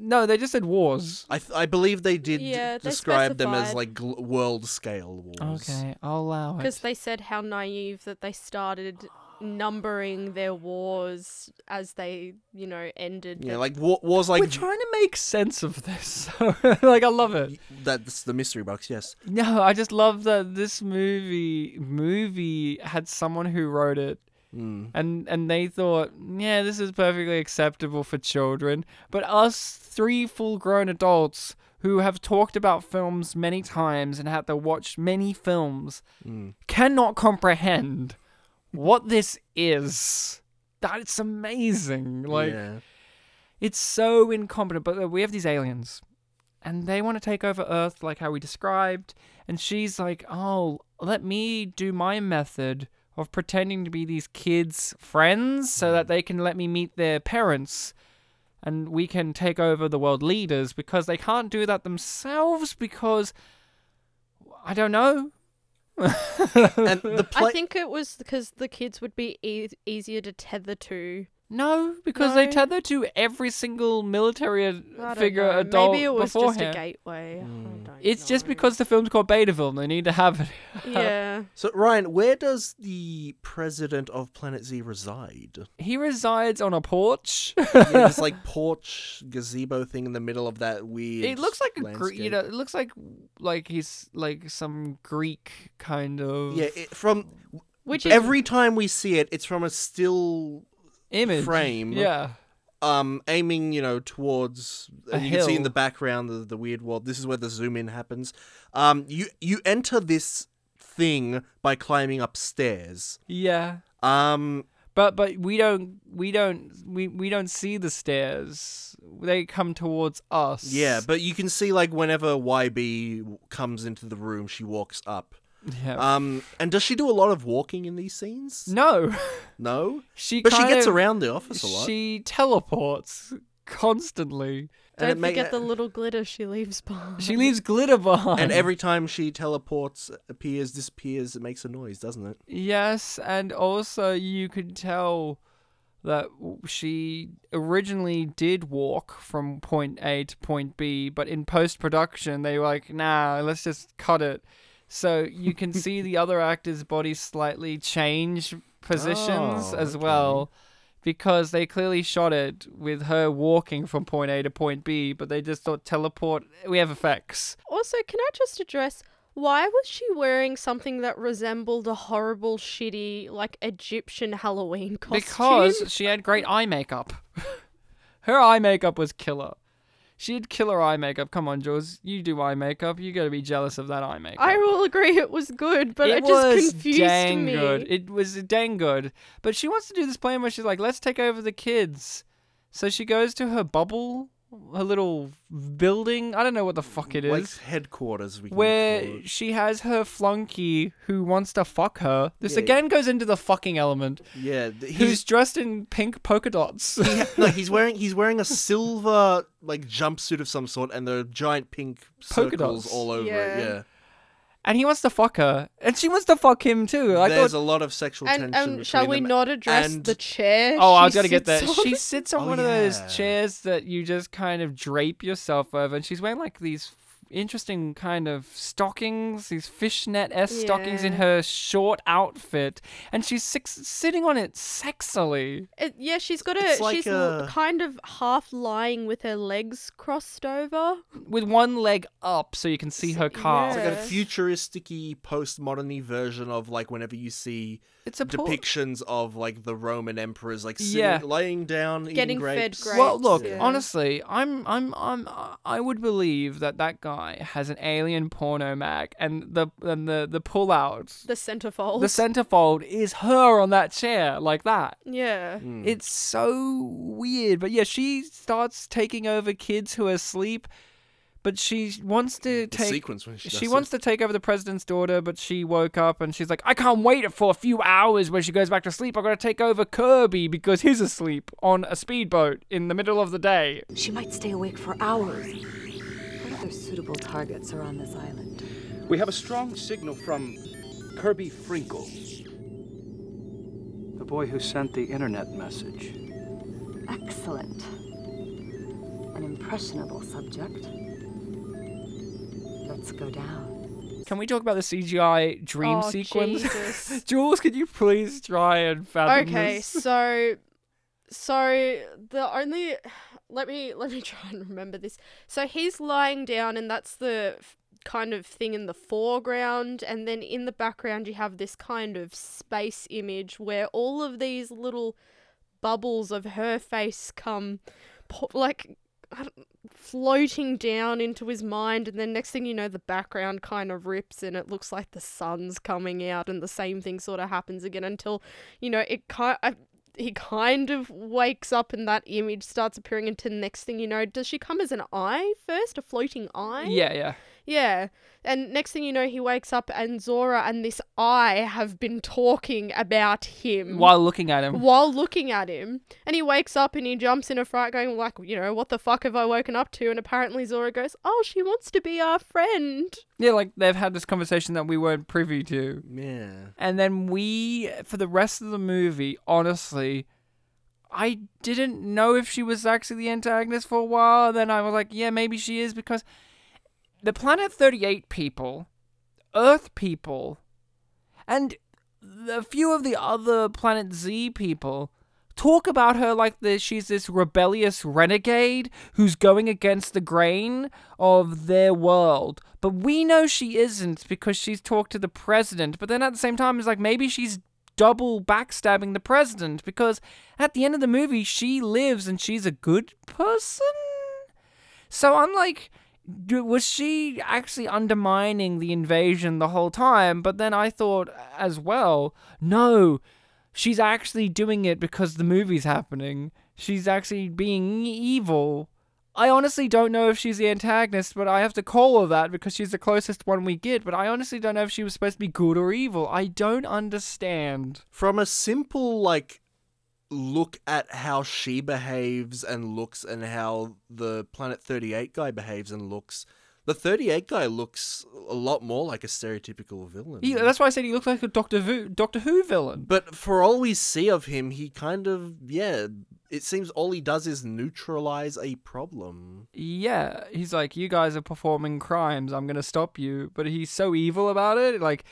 No, they just said wars. I th- I believe they did Yeah, they describe them as specified. like gl- world scale wars. Okay, I'll allow it. Because they said how naive that they started numbering their wars as they, you know, ended. Yeah, the- like war- wars like We're trying to make sense of this. (laughs) like I love it. that's the mystery box. Yes. No, I just love that this movie movie had someone who wrote it Mm. and and they thought, yeah, this is perfectly acceptable for children, but us three full-grown adults who have talked about films many times and had to watch many films Mm. cannot comprehend what this is. That's amazing. Like yeah. it's so incompetent, but we have these aliens, and they want to take over Earth, like how we described. And she's like, "Oh, let me do my method of pretending to be these kids' friends, so that mm. they can let me meet their parents, and we can take over the world leaders because they can't do that themselves because I don't know." and the I think it was because the kids would be e- easier to tether to. No, because they No. tether to every single military ad- don't figure know. adult Maybe it was just a beforehand. gateway. I Mm. don't It's just know. because the film's called Betaville and they need to have it. (laughs) Yeah. So Ryan, where does the president of Planet Z reside? He resides on a porch. yeah, this (laughs) like porch gazebo thing in the middle of that weird. it looks like a Gre- landscape. you know, it looks like like he's like some Greek kind of Yeah, it, from Which is every time we see it, it's from a still image frame. Yeah. um, aiming, you know, towards. A and you can see in the background the, the weird world. This is where the zoom in happens. Um, you you enter this thing by climbing upstairs. Yeah. Um, But but we don't we don't we, we don't see the stairs. They come towards us. yeah, but you can see like whenever YB comes into the room, she walks up. Yeah. Um, and does she do a lot of walking in these scenes? no. (laughs) No, She but she gets of- around the office a lot. She teleports constantly. And Don't ma- forget the little glitter she leaves behind. She leaves glitter behind. and every time she teleports, appears, disappears, it makes a noise, doesn't it? Yes, and also you could tell that she originally did walk from point A to point B, but in post production they were like, nah, let's just cut it. So you can see the (laughs) other actor's body slightly change positions Oh, as okay. well. Because they clearly shot it with her walking from point A to point B, but they just thought teleport. We have effects. Also, can I just address why was she wearing something that resembled a horrible, shitty, like Egyptian Halloween costume? Because she had great eye makeup. (laughs) Her eye makeup was killer. She had killer eye makeup. Come on, Jules. You do eye makeup. You gotta be jealous of that eye makeup. I will agree it was good, but it it, just was confused dang me. good. It was dang good. But she wants to do this plan where she's like, let's take over the kids. So she goes to her bubble, her little building. I don't know what the fuck it is. Like headquarters, we Where it. she has her flunky who wants to fuck her. This Yeah. again goes into the fucking element. Yeah, th- Who's he's dressed in pink polka dots. he no, (laughs) he's wearing he's wearing a silver like jumpsuit of some sort, and there are giant pink Polka circles dots. all over it. Yeah. it. Yeah, and he wants to fuck her, and she wants to fuck him too. I there's thought. a lot of sexual And tension. um, shall we them, not address and- the chair? Oh, I she was gonna get that. on? She sits on Oh, one of those chairs that you just kind of drape yourself over, and she's wearing like these interesting kind of stockings, these fishnet s stockings in her short outfit, and she's six, sitting on it sexily. It, yeah, she's got a. It's like she's l- a- kind of half lying with her legs crossed over. with one leg up so you can see her calf. It's like a Yeah. futuristic-y, postmodern version of like whenever you see It's a poor- depictions of like the Roman emperors like sitting, Yeah. laying down, Getting eating fed grapes. grapes. Well, look, yeah. honestly, I'm, I'm, I'm, I would believe that that guy CGI has an alien porno mag, and the and the the pullout, The centerfold. the centerfold is her on that chair like that. Yeah. Hmm. It's so weird. But yeah, she starts taking over kids who are asleep. But she wants to take sequence when she does wants to take over the president's daughter, but she woke up and she's like, I can't wait for a few hours when she goes back to sleep. I gotta take over Kirby because he's asleep on a speedboat in the middle of the day. She might stay awake for hours. What other suitable targets are on this island? We have a strong signal from Kirby Frinkle, the boy who sent the internet message. Excellent. An impressionable subject. Let's go down. Can we talk about the CGI dream Oh, sequence? Jesus. (laughs) Jules, could you please try and fathom Okay, this? so so the only let me let me (laughs) try and remember this. So he's lying down and that's the f- kind of thing in the foreground and then in the background you have this kind of space image where all of these little bubbles of her face come po- like floating down into his mind and then next thing you know the background kind of rips and it looks like the sun's coming out and the same thing sort of happens again until you know it kind he kind of wakes up and that image starts appearing until next thing you know does she come as an eye first a floating eye Yeah, yeah. Yeah. And next thing you know, he wakes up and Zora and this eye have been talking about him. While looking at him. While looking at him. And he wakes up and he jumps in a fright going like, you know, what the fuck have I woken up to? And apparently Zora goes, oh, she wants to be our friend. Yeah, like they've had this conversation that we weren't privy to. Yeah. And then we, for the rest of the movie, honestly, I didn't know if she was actually the antagonist for a while. Then I was like, yeah, maybe she is because the Planet 38 people, Earth people, and a few of the other Planet Z people talk about her like this she's this rebellious renegade who's going against the grain of their world. But we know she isn't because she's talked to the president. But then at the same time it's like maybe she's double backstabbing the president because at the end of the movie she lives and she's a good person? So i'm like was she actually undermining the invasion the whole time but then i thought as well no she's actually doing it because the movie's happening. She's actually being evil. I honestly don't know if she's the antagonist, but I have to call her that because she's the closest one we get. But I honestly don't know if she was supposed to be good or evil. I don't understand. From a simple like look at how she behaves and looks and how the Planet 38 guy behaves and looks, the 38 guy looks a lot more like a stereotypical villain. He, that's why I said he looks like a Doctor Who, Doctor Who villain. But for all we see of him, he kind of yeah. It seems all he does is neutralize a problem. Yeah, he's like, you guys are performing crimes. I'm gonna stop you. But he's so evil about it, like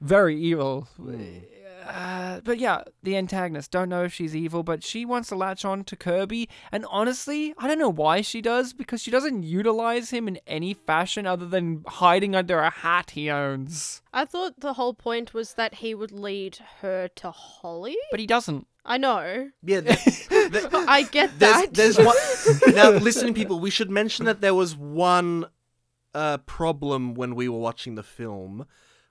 very evil. Hmm. Uh, but yeah, the antagonist. Don't know if she's evil, but she wants to latch on to Kirby. And honestly, I don't know why she does because she doesn't utilize him in any fashion other than hiding under a hat he owns. I thought the whole point was that he would lead her to Holly. But he doesn't. I know. Yeah, th- (laughs) I get there's that. there's one. (laughs) now, listening people, we should mention that there was one uh, problem when we were watching the film.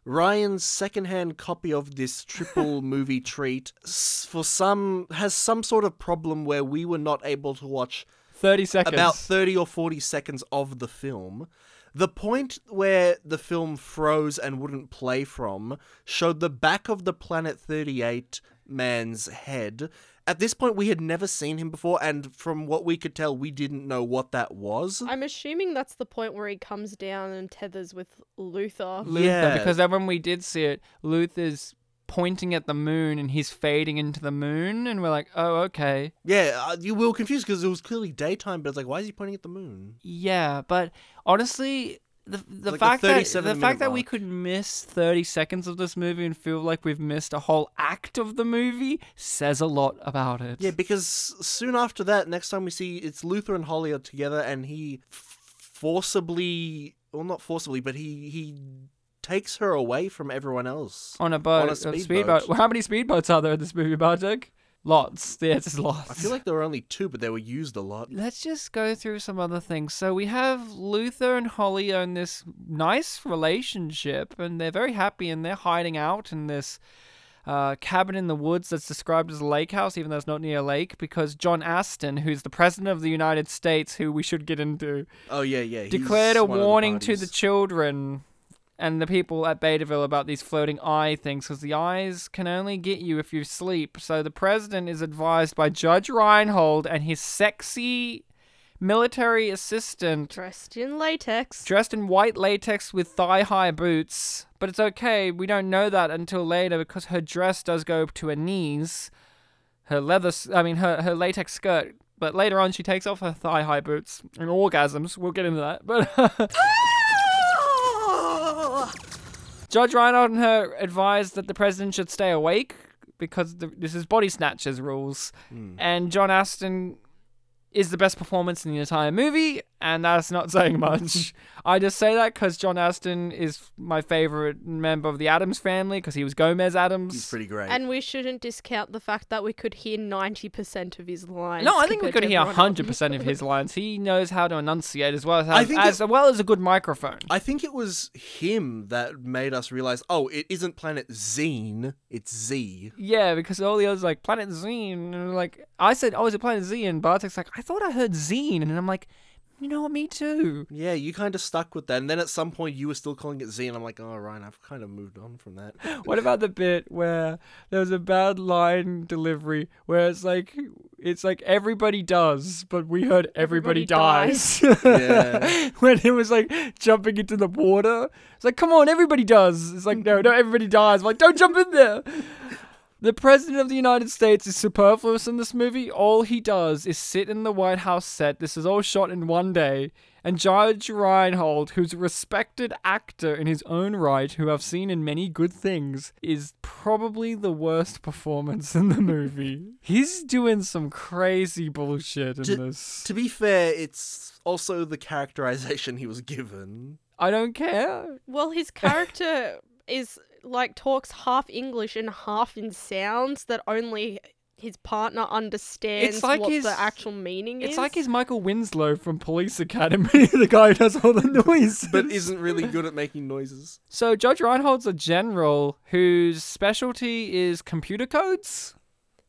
Ryan's secondhand copy of this triple (laughs) movie treat for some has some sort of problem where we were not able to watch 30 seconds. about 30 or 40 seconds of the film. The point where the film froze and wouldn't play from showed the back of the Planet 38 man's head. At this point, we had never seen him before, and from what we could tell, we didn't know what that was. I'm assuming that's the point where he comes down and tethers with Luther. Luther, Yeah. because then when we did see it, Luther's pointing at the moon and he's fading into the moon, and we're like, oh, okay. Yeah, uh, you were confused because it was clearly daytime, but it's like, why is he pointing at the moon? Yeah, but honestly, the the like fact that the fact that we could miss thirty seconds of this movie and feel like we've missed a whole act of the movie says a lot about it. Yeah, because soon after that, next time we see it's Luther and Holly are together, and he forcibly, well, not forcibly, but he he takes her away from everyone else on a boat, On a a speedboat. speedboat. How many speedboats are there in this movie, Bartek? Lots. (laughs) Yeah, just lots. I feel like there were only two, but they were used a lot. Let's just go through some other things. So we have Luther and Holly own this nice relationship, and they're very happy, and they're hiding out in this uh, cabin in the woods that's described as a lake house, even though it's not near a lake, because John Astin, who's the president of the United States, who we should get into, Oh yeah, yeah. declared a of the warning to the children and the people at Betaville about these floating eye things because the eyes can only get you if you sleep. So the president is advised by Judge Reinhold and his sexy military assistant Dressed in latex. dressed in white latex with thigh high boots. But it's okay, we don't know that until later because her dress does go to her knees. Her leather, I mean, her, her latex skirt. But later on, she takes off her thigh high boots and orgasms. We'll get into that. But. (laughs) Ah! Judge Reinhold and her advised that the president should stay awake because the, this is body snatchers rules. Hmm. And John Astin is the best performance in the entire movie, and that's not saying much. (laughs) I just say that because John Astin is my favorite member of the Addams family because he was Gomez Addams. He's pretty great. And we shouldn't discount the fact that we could hear 90% of his lines. No, I think we could hear everyone 100% of his (laughs) lines. He knows how to enunciate as well as, I think as it- well as a good microphone. I think it was him that made us realize, oh, it isn't Planet Zine, it's Z. Yeah, because all the others like Planet Zine, and like I said, oh, is it Planet Z? And Bartek's like, I thought I heard Zine, and I'm like, you know what, me too. Yeah, you kind of stuck with that. And then at some point you were still calling it Z, and I'm like, oh, Ryan, I've kind of moved on from that. (laughs) What about the bit where there was a bad line delivery where it's like it's like everybody does, but we heard everybody, Everybody dies. (laughs) Yeah. (laughs) when it was like jumping into the water, it's like, come on, everybody does. It's like, no, no, everybody dies. I'm like, don't jump in there. The President of the United States is superfluous in this movie. All he does is sit in the White House set. This is all shot in one day. And Judge Reinhold, who's a respected actor in his own right, who I've seen in many good things, is probably the worst performance in the movie. (laughs) He's doing some crazy bullshit in To- this. To be fair, it's also the characterization he was given. I don't care. Well, his character is like talks half English and half in sounds that only his partner understands it's like what his- the actual meaning is. It's like his Michael Winslow from Police Academy, (laughs) the guy who does all the noise. But isn't really good at making noises. So Judge Reinhold's a general whose specialty is computer codes.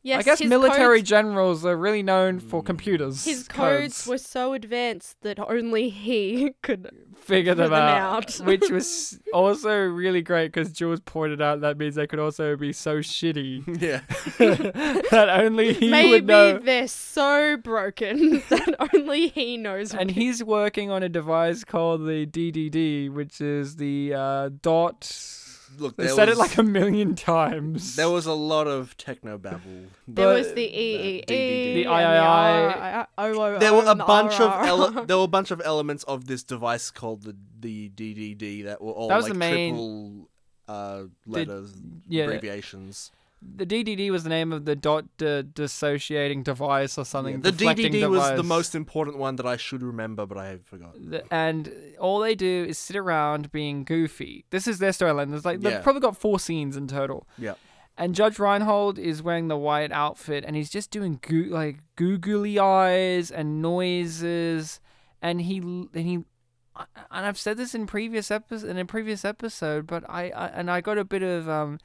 Yes, I guess military codes, generals are really known for computers. his codes were so advanced that only he (laughs) could figure them, them out, out. (laughs) which was (laughs) also really great because Jules pointed out that means they could also be so shitty Yeah. that only he Maybe would know. they're so broken that only he knows. what And it- he's working on a device called the DDD, which is the uh, dot. Look, They there said it like a million times. There was a lot of techno babble. there was the E E E, The and III. O O O There were a bunch of there were a bunch of elements of this device called the the DDD that were all That was like the main- triple uh, letters abbreviations. The DDD was the name of the dot dissociating device or something. The deflecting DDD was the most important one that I should remember, but I forgot. The- and all they do is sit around being goofy. This is their storyline. There's like they've probably got four scenes in total. Yeah. And Judge Reinhold is wearing the white outfit, and he's just doing goo- like googly eyes and noises, and he and he. And I've said this in previous episode in a previous episode, but I, I and I got a bit of um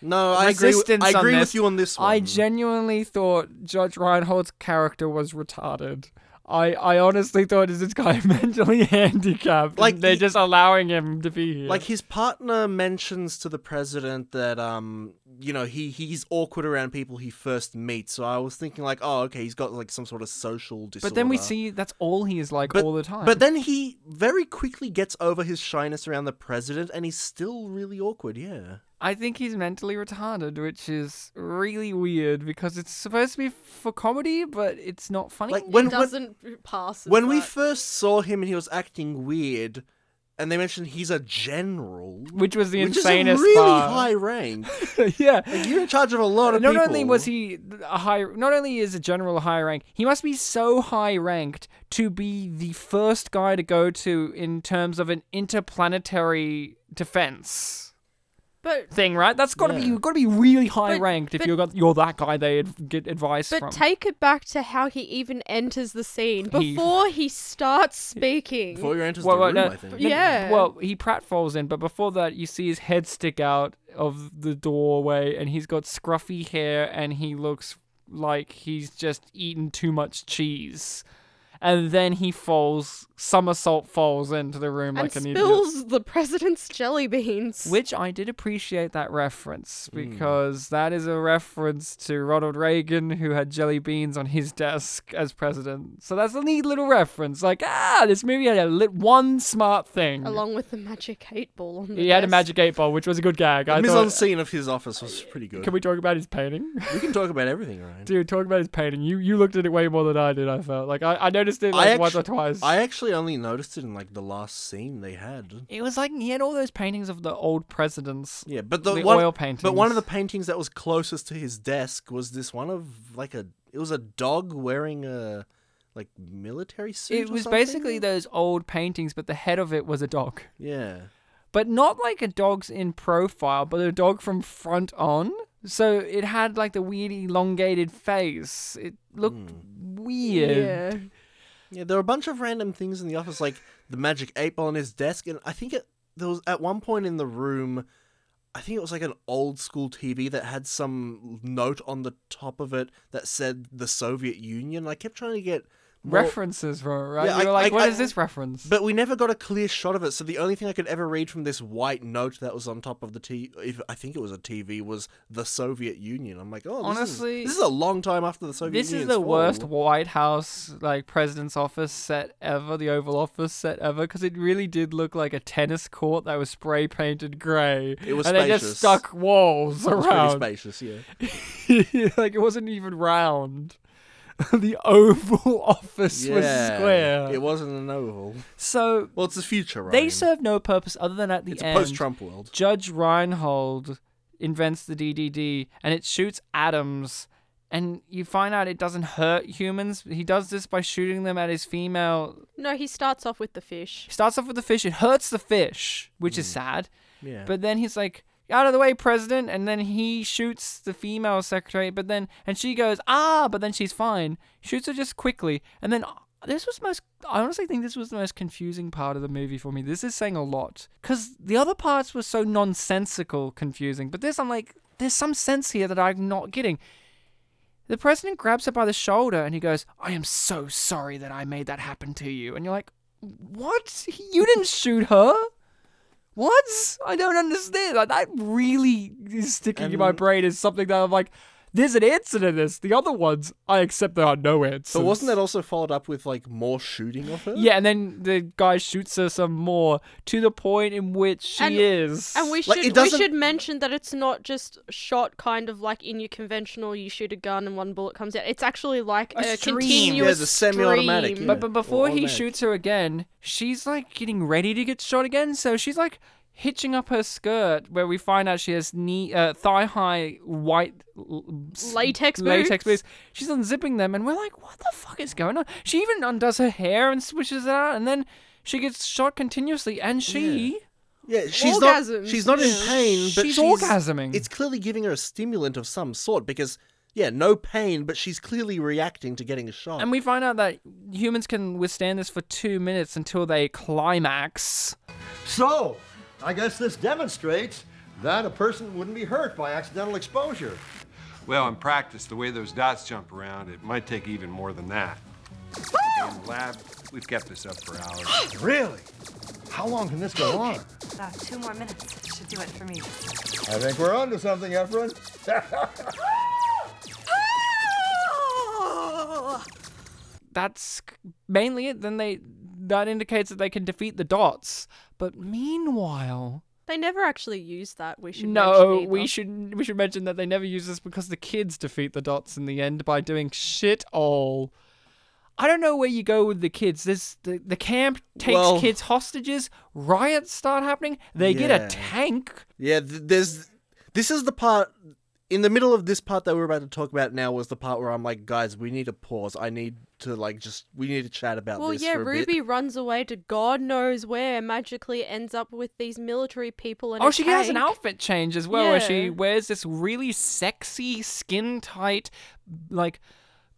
No, I agree. With, I agree with you on this one. I genuinely thought Judge Reinhold's character was retarded. I, I honestly thought is this guy (laughs) mentally handicapped? Like, they're he- just allowing him to be here. Like his partner mentions to the president that um you know he he's awkward around people he first meets. So I was thinking like oh okay he's got like some sort of social disorder. but then we see that's all he is like But- all the time. But then he very quickly gets over his shyness around the president and he's still really awkward. Yeah. I think he's mentally retarded, which is really weird because it's supposed to be for comedy, but it's not funny. Like when it doesn't pass. as when we first saw him and he was acting weird, and they mentioned he's a general, which was the which insanest is a really part. high (laughs) rank. yeah. Like, you're in charge of a lot of not people. only was he a high, not only is a general a high rank, he must be so high ranked to be the first guy to go to in terms of an interplanetary defense. But thing, right? That's got to be Yeah. you've got to be really high But- ranked if but- you're got, you're that guy they ad- get advice but from. But take it back to how he even enters the scene before he starts speaking. Before he enters Well, the well, room, no, I think. no, Yeah. Well, he pratfalls in, but before that, you see his head stick out of the doorway, and he's got scruffy hair, and he looks like he's just eaten too much cheese. And then he falls, somersault falls into the room and like an idiot. spills the president's jelly beans. Which I did appreciate that reference Hmm. because that is a reference to Ronald Reagan, who had jelly beans on his desk as president. So that's a neat little reference. Like, ah, this movie had a lit one smart thing. along with the magic eight ball on the He had a magic eight ball, which was a good gag. The I mise thought, en scene of his office was pretty good. Can we talk about his painting? We can talk about (laughs) everything, Ryan. Dude, talk about his painting. You you looked at it way more than I did. I felt like I, I noticed it like I once or twice. I actually only noticed it in like the last scene they had. it was like he had all those paintings of the old presidents. Yeah, but the, The one, oil paintings. But one of the paintings that was closest to his desk was this one of like a. It was a dog wearing a like military suit. It or was something? basically those old paintings, but the head of it was a dog. Yeah. but not like a dog's in profile, but a dog from front on. So it had like the weird elongated face. It looked hmm. weird. Yeah. Yeah, there were a bunch of random things in the office, like the magic eight ball on his desk, and I think it there was at one point in the room. I think it was like an old school TV that had some note on the top of it that said the Soviet Union. I kept trying to get more- References it, right? Yeah, you were I- like, I- what I- is this reference? But we never got a clear shot of it, so the only thing I could ever read from this white note that was on top of the T, if I think it was a TV, was the Soviet Union. I'm like, oh, this Honestly, is, this is a long time after the Soviet Union. This is the worst. White House like president's office set ever, the Oval Office set ever, because it really did look like a tennis court that was spray painted grey. It was and they just stuck walls It was pretty around. spacious, yeah. (laughs) like it wasn't even round. (laughs) the Oval (laughs) Office was square. It wasn't an oval. So Well, it's the future, right? they serve no purpose other than at the It's a end. post-Trump world. Judge Reinhold invents the DDD and it shoots atoms, and you find out it doesn't hurt humans. He does this by shooting them at his female. No, he starts off with the fish. He starts off with the fish. It hurts the fish, which is hmm. sad. Yeah. But then he's like, out of the way, president. And then he shoots the female secretary. But then, and she goes, ah, but then she's fine. Shoots her just quickly. And then this was most, I honestly think this was the most confusing part of the movie for me. This is saying a lot. Because the other parts were so nonsensical confusing. But this, I'm like, there's some sense here that I'm not getting. The president grabs her by the shoulder and he goes, I am so sorry that I made that happen to you. And you're like, what? You didn't shoot her? What? I don't understand. Like that really is sticking in my brain as something that I'm like, there's an answer to this. The other ones, I accept there are no answers. But wasn't that also followed up with like more shooting of her? Yeah, and then the guy shoots her some more to the point in which she And- is. And we should it we should mention that it's not just shot kind of like in your conventional you shoot a gun and one bullet comes out. It's actually like A a, stream. continuous Yeah, the semi-automatic, stream. yeah. But but before he shoots her again, she's like getting ready to get shot again. So she's like hitching up her skirt, where we find out she has knee uh, thigh high white l- s- Latex latex boots. boots. She's unzipping them, and we're like, what the fuck is going on? She even undoes her hair and swishes it out, and then she gets shot continuously, and she. Yeah, she's Orgasms, not. She's not in pain, but She's she's, orgasming. It's clearly giving her a stimulant of some sort because, yeah, no pain, but she's clearly reacting to getting a shot. And we find out that humans can withstand this for two minutes until they climax. So, I guess this demonstrates that a person wouldn't be hurt by accidental exposure. Well, in practice, the way those dots jump around, it might take even more than that. In the lab, we've kept this up for hours. (gasps) Really? How long can this go on? About two more minutes should do it for me. I think we're on to something, Efren. (laughs) that's mainly it. Then they that indicates that they can defeat the dots. But meanwhile, They never actually use that. We should no, mention we should we should mention that they never use this because the kids defeat the dots in the end by doing shit all. I don't know where you go with the kids. This the, the camp takes Well- kids hostages. Riots start happening. They get a tank. yeah, th- there's. This is the part in the middle of this part that we're about to talk about now was the part where I'm like, guys, we need to pause. I need to like just we need to chat about this. Well, yeah, for a Ruby bit. runs away to God knows where, and magically ends up with these military people and Oh, a she has an outfit change as well, yeah. where she wears this really sexy, skin tight, like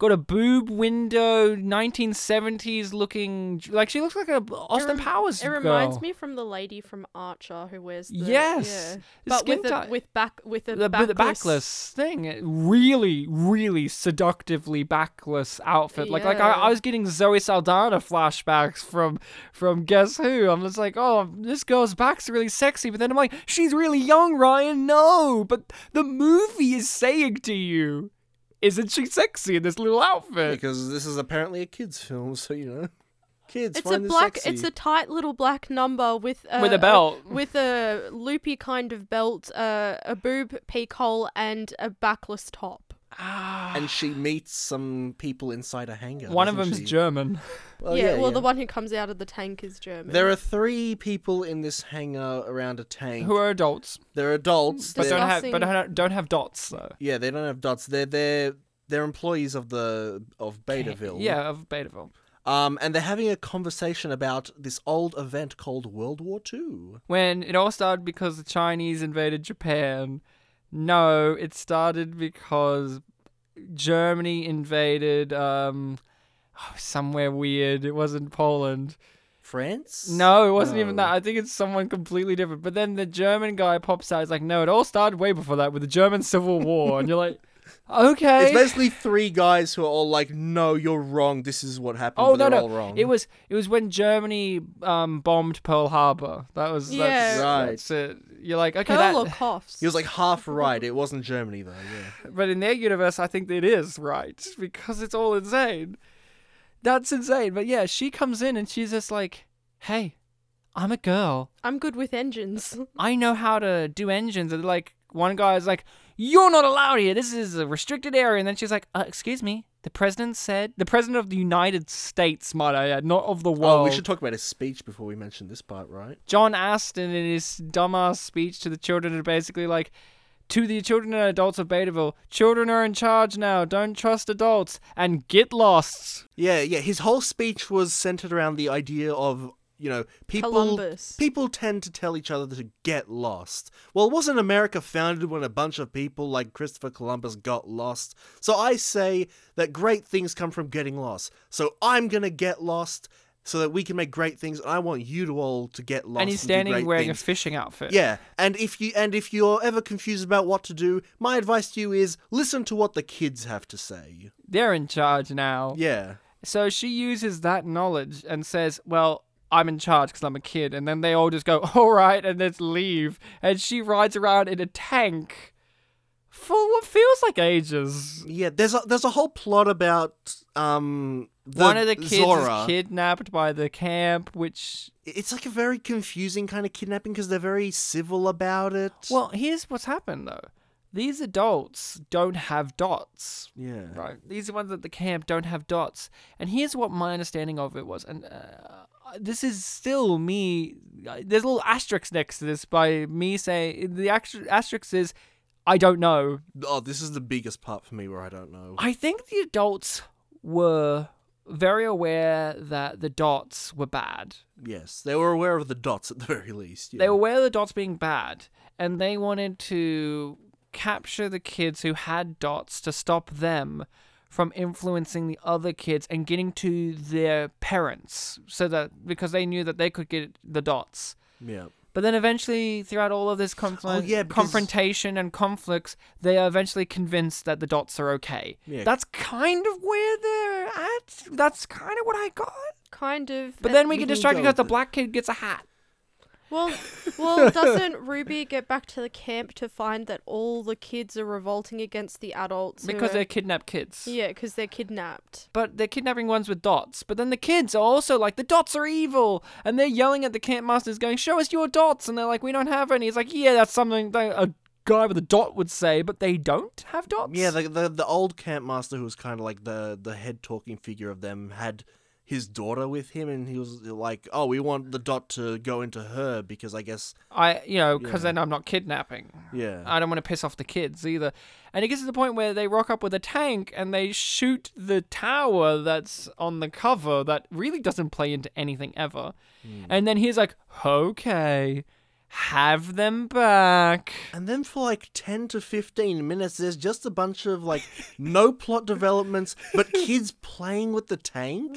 got a boob window, 1970s looking. Like she looks like a Austin rem- Powers It reminds me from the lady from Archer who wears the Yes, yeah. but with a, with back with a the, backless, the backless thing, really, really seductively backless outfit. Like, like I, I was getting Zoe Saldana flashbacks from from Guess Who. I'm just like, oh, this girl's back's really sexy, but then I'm like, she's really young, Ryan. No, but the movie is saying to you, isn't she sexy in this little outfit? because this is apparently a kids film, so you know, kids It's a find this black. sexy. It's a tight little black number with a, With a belt. (laughs) with a loopy kind of belt, uh, a boob peak hole, and a backless top. And she meets some people inside a hangar. One of doesn't them's she? German. Well, (laughs) yeah, yeah, well, yeah. the one who comes out of the tank is German. There are three people in this hangar around a tank. Who are adults, They're adults, but they're- don't have, but don't, don't have dots though. yeah, they don't have dots. They're they're they're employees of the of Betaville. Yeah, of Betaville. Um, and they're having a conversation about this old event called World War Two. when it all started because the Chinese invaded Japan. No, it started because Germany invaded um oh, somewhere weird. It wasn't Poland. France? No, it wasn't even that. I think it's someone completely different. But then the German guy pops out. He's like, "No, it all started way before that with the German Civil War." and you're like, "Okay." It's basically three guys who are all like, "No, you're wrong. This is what happened." Oh but no no! all wrong. It was it was when Germany um bombed Pearl Harbor. That was Yeah. that's, Right. That's it. You're like okay, Pearl that, or coughs. He was like half right. It wasn't Germany though. Yeah. But in their universe, I think it is right because it's all insane. That's insane. But yeah, she comes in and she's just like, "Hey, I'm a girl. I'm good with engines. I know how to do engines." And like one guy's like, "You're not allowed here. This is a restricted area." And then she's like, uh, "Excuse me. The president said the president of the United States, might I add, not of the world." Oh, we should talk about his speech before we mention this part, right? John Astin in his dumbass speech to the children are basically like, to the children and adults of Betaville, children are in charge now. Don't trust adults and get lost. Yeah, yeah. His whole speech was centered around the idea of you know people. Columbus. People tend to tell each other to get lost. Well, wasn't America founded when a bunch of people like Christopher Columbus got lost? So I say that great things come from getting lost. So I'm gonna get lost. So that we can make great things, and I want you to all to get lost. and he's do standing great wearing things. a fishing outfit. Yeah, and if you and if you're ever confused about what to do, my advice to you is listen to what the kids have to say. They're in charge now. Yeah. So she uses that knowledge and says, well, I'm in charge because I'm a kid. And then they all just go, (laughs) all right, and let's leave. And she rides around in a tank for what feels like ages. Yeah, there's a there's a whole plot about um the One of the kids Zora. is kidnapped by the camp, which It's like a very confusing kind of kidnapping because they're very civil about it. Well, here's what's happened though. These adults don't have dots. Yeah. Right. These are ones at the camp don't have dots. And here's what my understanding of it was. And uh, Uh, this is still me. Uh, there's a little asterisk next to this by me saying the aster- asterisk is I don't know. Oh, this is the biggest part for me where I don't know. I think the adults were very aware that the dots were bad. Yes, they were aware of the dots at the (laughs) very least. Yeah. They were aware of the dots being bad, and they wanted to capture the kids who had dots to stop them from influencing the other kids and getting to their parents, so that because they knew that they could get the dots. Yeah. But then eventually, throughout all of this conflict, Oh, yeah, because- confrontation and conflicts, they are eventually convinced that the dots are okay. Yeah. That's kind of where they're at. That's kind of what I got. Kind of. But then we We get distracted because the black kid gets a hat. Well, (laughs) well, doesn't Ruby get back to the camp to find that all the kids are revolting against the adults? Because are- they're kidnapped kids. Yeah, because they're kidnapped. But they're kidnapping ones with dots. But then the kids are also like, the dots are evil. And they're yelling at the camp masters, going, show us your dots. And they're like, we don't have any. It's like, yeah, that's something that a guy with a dot would say, but they don't have dots. Yeah, the, the the old camp master who was kind of like the the head talking figure of them had his daughter with him, and he was like, "Oh, we want the dot to go into her because I guess I, you know, because Yeah. then I'm not kidnapping. Yeah. I don't want to piss off the kids either. And it gets to the point where they rock up with a tank and they shoot the tower that's on the cover that really doesn't play into anything ever. Hmm. And then he's like, okay, have them back. And then for like 10 to 15 minutes, there's just a bunch of like no plot developments, but kids playing with the tank.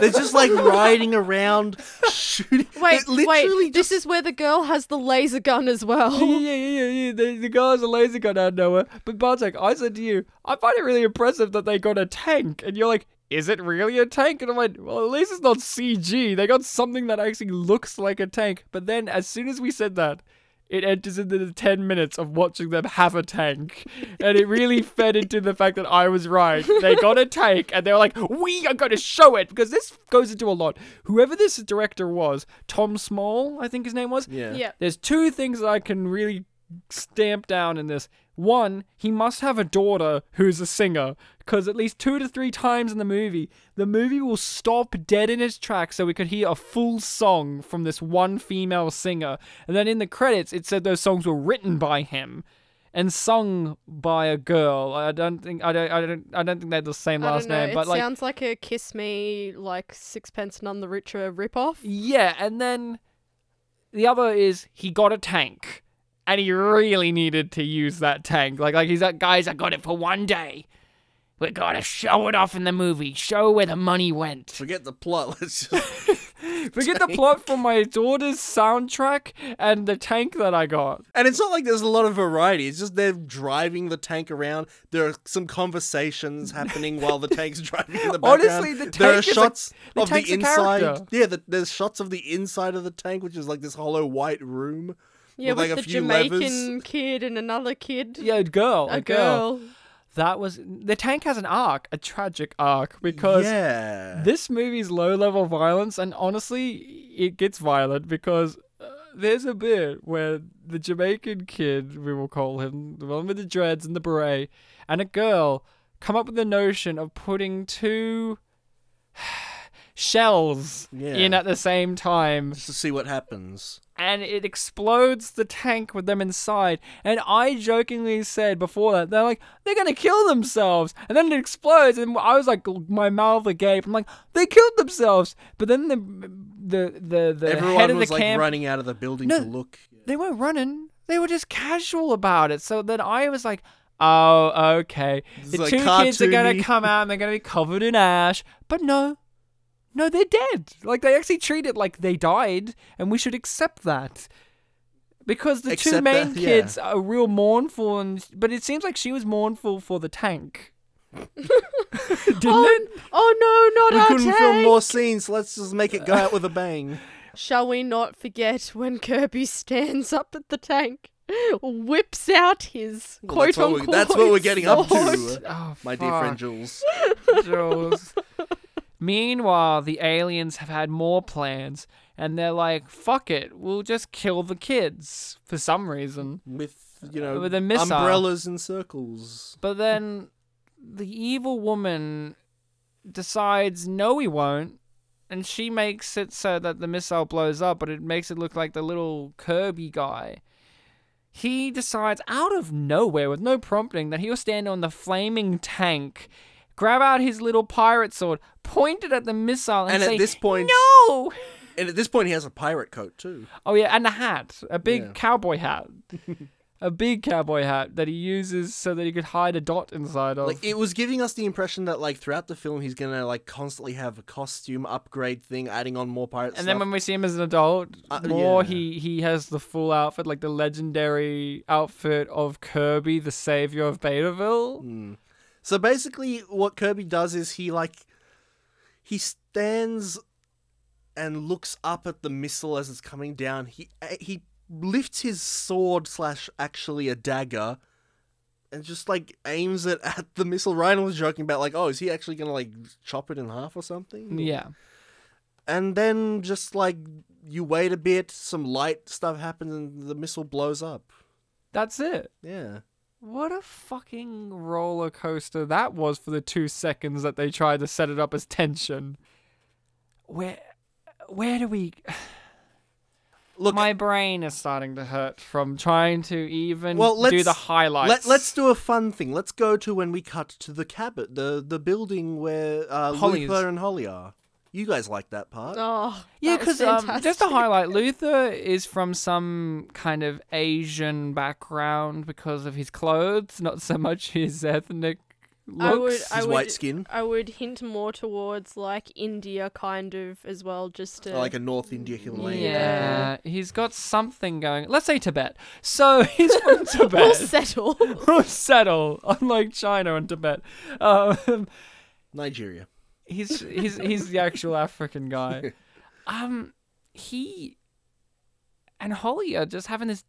They're just like riding around, shooting. (laughs) Wait, It literally wait. This is where the girl has the laser gun as well. yeah, yeah, yeah, yeah. The, the guy's a laser gun out of nowhere. But Bartek, I said to you, I find it really impressive that they got a tank. And you're like, is it really a tank? And I went, well, at least it's not CG. They got something that actually looks like a tank. But then, as soon as we said that, it enters into the 10 minutes of watching them have a tank. And it really (laughs) fed into the fact that I was right. They got a tank and they were like, we are going to show it. Because this goes into a lot. Whoever this director was, Tom Small, I think his name was. Yeah. Yeah. There's two things that I can really stamp down in this. One, he must have a daughter who's a singer, because at least two to three times in the movie, the movie will stop dead in its tracks so we could hear a full song from this one female singer. And then in the credits, it said those songs were written by him and sung by a girl. I don't think I don't I don't I don't think they had the same last name, but it like sounds like a Kiss Me, like Sixpence None the Richer ripoff. Yeah, and then the other is he got a tank, and he really needed to use that tank. Like, like he's like, guys, I got it for one day. We gotta show it off in the movie. Show where the money went. Forget the plot. (laughs) Let's just. (laughs) Forget the plot for my daughter's soundtrack and the tank that I got. And it's not like there's a lot of variety. It's just they're driving the tank around. There are some conversations happening (laughs) while the tank's driving in the background. Honestly, the there are tank is a- the of the inside. character. Yeah, the, there's shots of the inside of the tank, which is like this hollow white room. Yeah, with, like with a the few Jamaican levers. kid and another kid. Yeah, a girl. A A, girl. That was the tank has an arc, a tragic arc, because Yeah. this movie's low level violence, and honestly, it gets violent because uh, there's a bit where the Jamaican kid, we will call him, the one with the dreads and the beret, and a girl come up with the notion of putting two shells Yeah. in at the same time Just to see what happens. and it explodes the tank with them inside. And I jokingly said before that they're like they're gonna kill themselves, and then it explodes, and I was like my mouth agape. I'm like they killed themselves, but then the the the the Everyone head of the was like camp running out of the building No. to look. they weren't running. They were just casual about it. So then I was like, oh, okay. It's the like two kids are gonna come out and they're gonna be covered in ash. But no. No, they're dead. Like they actually treat it like they died, and we should accept that. Because the two Accept main that, yeah. kids are real mournful and but it seems like she was mournful for the tank. (laughs) Didn't oh, it? oh no, not We our couldn't tank. film more scenes, let's just make it go out with a bang. (laughs) Shall we not forget when Kirby stands up at the tank, whips out his Well, quote that's, what we, unquote that's what we're getting up to, (laughs) Oh, my dear friend. Jules. Jules. Meanwhile, the aliens have had more plans, and they're like, "Fuck it, we'll just kill the kids for some reason." With you know With a missile. umbrellas and circles. But then the evil woman decides, "No, we won't," and she makes it so that the missile blows up, but it makes it look like the little Kirby guy. He decides out of nowhere, with no prompting, that he'll stand on the flaming tank, grab out his little pirate sword, point it at the missile, and, And say, at this point, "No!" and at this point, he has a pirate coat too. Oh yeah, and a hat, a big Yeah. cowboy hat, (laughs) a big cowboy hat that he uses so that he could hide a dot inside of. Like it was giving us the impression that like throughout the film, he's gonna like constantly have a costume upgrade thing, adding on more pirates. and stuff. then when we see him as an adult, Uh, more yeah. he he has the full outfit, like the legendary outfit of Kirby, the savior of Betaville. Hmm. So basically, what Kirby does is he like he stands and looks up at the missile as it's coming down. He he lifts his sword slash actually a dagger. And just like aims it at the missile. Ryan was joking about like, oh, is he actually gonna like chop it in half or something? Yeah. And then just like you wait a bit, some light stuff happens, and the missile blows up. That's it. Yeah. What a fucking roller coaster that was for the two seconds that they tried to set it up as tension. where where do we (sighs) Look, my brain is starting to hurt from trying to even well, let's do the highlights. Let, let's do a fun thing. Let's go to when we cut to the cabin, the the building where uh. Luther and Holly are. You guys like that part? Oh, Yeah, because um, just to highlight, Luther is from some kind of Asian background because of his clothes, not so much his ethnic looks. I would, I His would, white skin? I would hint more towards like India, kind of as well, just to like a North India Himalayan. Yeah, he's got something going. Let's say Tibet. So (laughs) he's from (laughs) Tibet. We'll settle. (laughs) we'll settle, unlike China and Tibet. Um, Nigeria. He's he's he's the actual African guy. (laughs) Um, he and Holly are just having this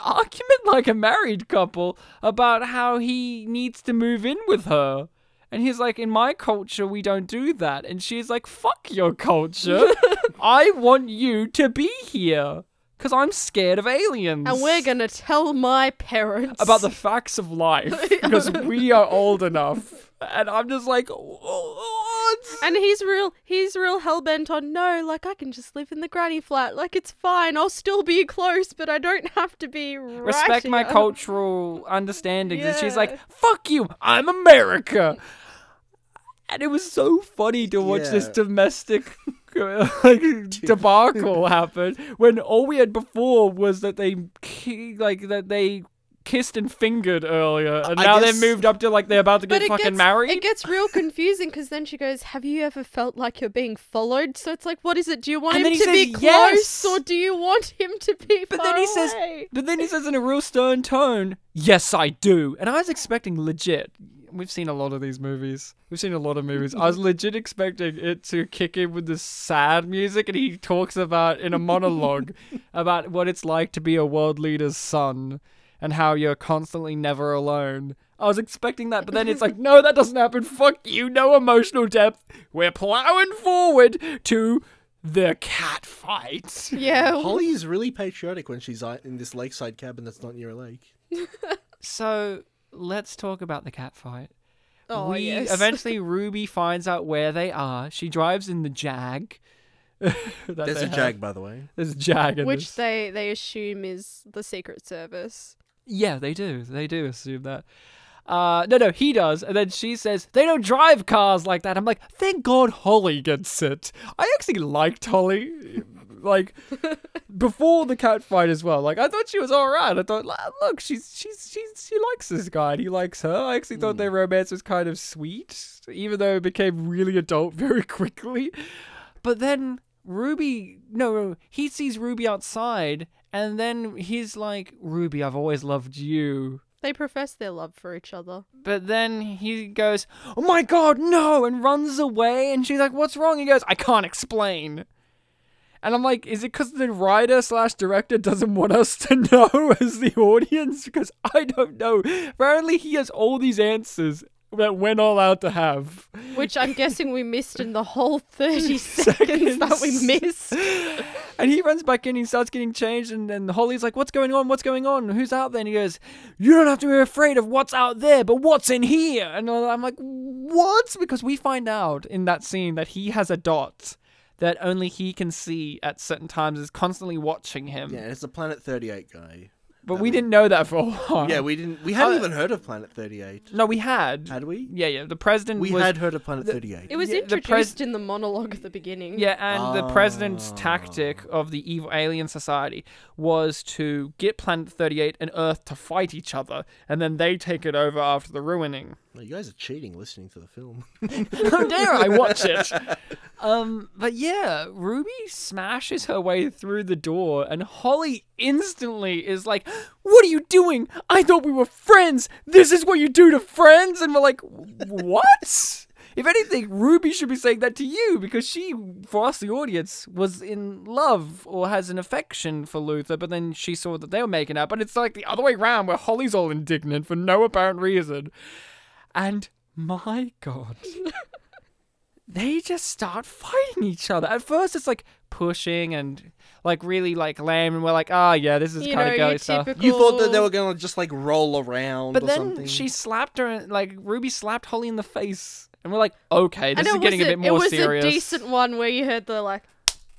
argument like a married couple about how he needs to move in with her. And he's like, in my culture, we don't do that. And she's like, fuck your culture. (laughs) I want you to be here. Because I'm scared of aliens. and we're gonna tell my parents About the facts of life. (laughs) Because we are old enough. And I'm just like, what? And he's real. He's real hell bent on no. Like I can just live in the granny flat. Like it's fine. I'll still be close, but I don't have to be right respect my cultural understandings. And she's like, fuck you, I'm America. And it was so funny to watch this domestic (laughs) like debacle happen when all we had before was that they like that they kissed and fingered earlier, and I now guess- they've moved up to like they're about to get it fucking gets, married. It gets real confusing because then she goes, "Have you ever felt like you're being followed?" So it's like, what is it? Do you want And him to he be close, yes. or do you want him to be But far then he says, but then he says in a real stern tone, "Yes, I do." And I was expecting legit. We've seen a lot of these movies. We've seen a lot of movies. I was (laughs) legit expecting it to kick in with this sad music, and he talks about in a monologue (laughs) about what it's like to be a world leader's son and how you're constantly never alone. I was expecting that, but then it's like, (laughs) no, that doesn't happen. Fuck you, no emotional depth. We're plowing forward to the cat fight. Yeah. Holly is really patriotic when she's uh, in this lakeside cabin that's not near a lake. (laughs) So let's talk about the cat fight. Oh, we yes. (laughs) eventually Ruby finds out where they are. She drives in the Jag. that There's a have. jag, by the way. There's a Jag in Which this. they they assume is the Secret Service. Yeah, they do. They do assume that. Uh, no, no, he does. And then she says, they don't drive cars like that. I'm like, thank God Holly gets it. I actually liked Holly. Like, (laughs) before the cat fight as well. Like, I thought she was alright. I thought, "La- look, she's, she's, she's, she likes this guy and he likes her. I actually thought their romance was kind of sweet, even though it became really adult (laughs) very quickly. But then Ruby, no, no, he sees Ruby outside, and then he's like, Ruby, I've always loved you. They profess their love for each other. But then he goes, Oh my god, no, and runs away. And she's like, What's wrong? He goes, I can't explain. And I'm like, Is it because the writer slash director doesn't want us to (laughs) know as the audience? Because I don't know. Apparently, he has all these answers that we're not allowed to have. Which I'm guessing we missed in the whole (laughs) 30 seconds that we missed. (laughs) And he runs back in, he starts getting changed, and then Holly's like, What's going on? What's going on? Who's out there? And he goes, You don't have to be afraid of what's out there, but what's in here? And I'm like, What? Because we find out in that scene that he has a dot that only he can see at certain times, is constantly watching him. Yeah, it's the Planet 38 guy. But we didn't know that for a while. Yeah, we didn't. We hadn't Uh, even heard of Planet 38. No, we had. Had we? Yeah, yeah. The president We was- had heard of Planet 38. It was Yeah, the introduced pres- in the monologue at the beginning. Yeah, and the president's Ah. tactic of the evil alien society was to get Planet 38 and Earth to fight each other, and then they take it over after the ruining. You guys are cheating listening to the film. (laughs) How dare I watch it? Um, but yeah, Ruby smashes her way through the door, and Holly instantly is like, "What are you doing? I thought we were friends. This is what you do to friends." And we're like, "What?" If anything, Ruby should be saying that to you because she, for us, the audience, was in love or has an affection for Luther, but then she saw that they were making out. But it's like the other way around where Holly's all indignant for no apparent reason. And my God they just start fighting each other. At first, it's like pushing and like really like lame, and we're like, oh yeah, this is You kind know, of your girly stuff. You thought that they were gonna just like roll around But or then something. she slapped her, like Ruby slapped Holly in the face, and we're like, okay, this and is it getting was a bit more It was serious. a decent one where you heard the like.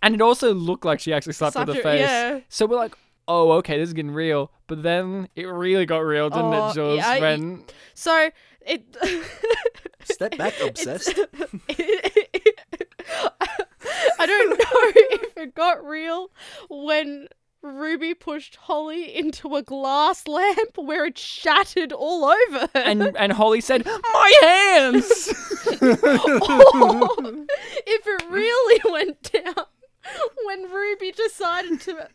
And it also looked like she actually slapped her in the Slapped her- face. yeah. So we're like, oh, okay, this is getting real. But then it really got real, didn't oh, it, Jules? yeah, when So it. (laughs) Step back, obsessed. (laughs) I don't know (laughs) if it got real when Ruby pushed Holly into a glass lamp where it shattered all over and and Holly said, "My hands." or if it really went down when Ruby decided to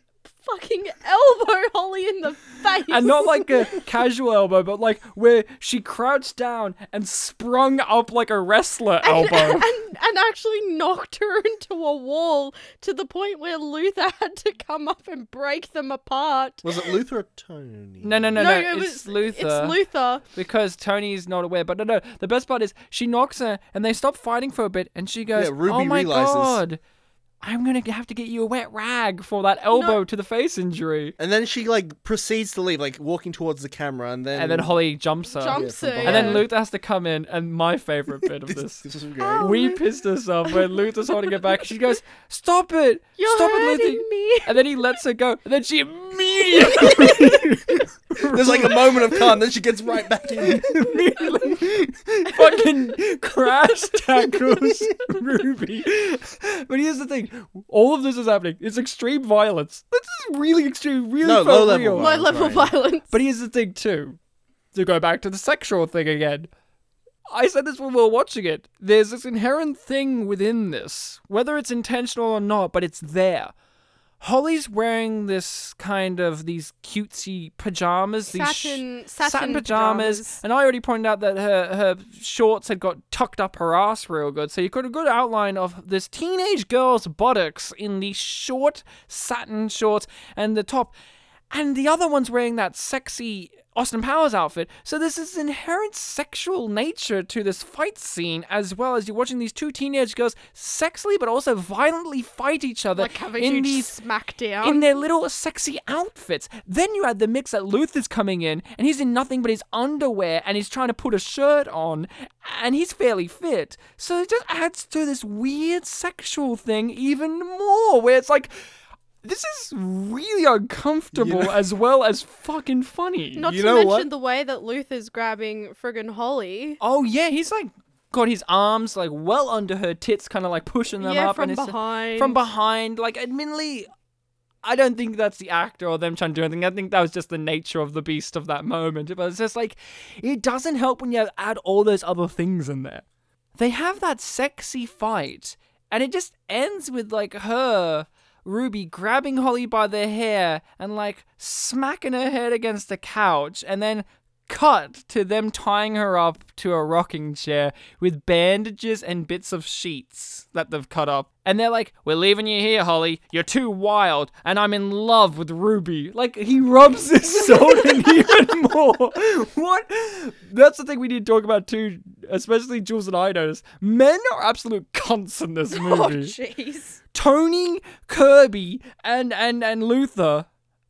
fucking elbow (laughs) Holly in the face. and not like a casual elbow, but like where she crouched down and sprung up like a wrestler elbow. (laughs) and, and actually knocked her (laughs) into a wall to the point where Luther had to come up and break them apart. Was it Luther or Tony? No, no, no, No, no. it it's was- Luther. it's Luther. Because Tony's not aware. But no, no. The best part is she knocks her and they stop fighting for a bit and she goes, Yeah, Ruby Oh my realizes- god. I'm gonna have to get you a wet rag for that elbow to the face injury. And then she like proceeds to leave, like walking towards the camera, and then And then Holly jumps her. Jumps Yeah, her, And then yeah. Luther has to come in, and my favorite bit of (laughs) this. this was great. Oh, we pissed herself when Luther's holding her back. She goes, "Stop it! You're Stop it, hurting Luther!" me. And then he lets her go. And then she (laughs) immediately There's like a moment of calm, then she gets right back in. (laughs) fucking crash tackles Ruby. But here's the thing: all of this is happening. It's extreme violence. This is really extreme. Really No, low-level real. Low violence, level right. violence. But here's the thing too. To go back to the sexual thing again. I said this when we were watching it. There's this inherent thing within this, whether it's intentional or not, but it's there. Holly's wearing this kind of these cutesy pajamas, these sh- Satin- satin satin pajamas, pajamas. and I already pointed out that her her shorts had got tucked up her ass real good, so you got a good outline of this teenage girl's buttocks in these short satin shorts. And the top, and the other one's wearing that sexy Austin Powers outfit. So there's this inherent sexual nature to this fight scene, as well as you're watching these two teenage girls sexily but also violently fight each other like have a in huge these smackdown. in their little sexy outfits. Then you add the mix that Luther's coming in, and he's in nothing but his underwear, and he's trying to put a shirt on, and he's fairly fit. So it just adds to this weird sexual thing even more, where it's like. This is really uncomfortable as well as fucking funny. Not You to know mention what? the way that Luther's grabbing friggin' Holly. Oh yeah, he's like got his arms like well under her tits, kind of like pushing them Yeah, up, from and it's behind. from behind. Like, admittedly, I don't think that's the actor or them trying to do anything. I think that was just the nature of the beast of that moment. But it's just like it doesn't help when you add all those other things in there. They have that sexy fight, and it just ends with like her. Ruby grabbing Holly by the hair and like smacking her head against the couch, and then cut to them tying her up to a rocking chair with bandages and bits of sheets that they've cut up. And they're like, We're leaving you here, Holly. You're too wild, and I'm in love with Ruby. Like, he rubs his (laughs) salt in even more. What? That's the thing we need to talk about too, especially Jules and I notice. Men are absolute cunts in this movie. (laughs) Oh, movie. jeez. Tony, Kirby, and and and Luther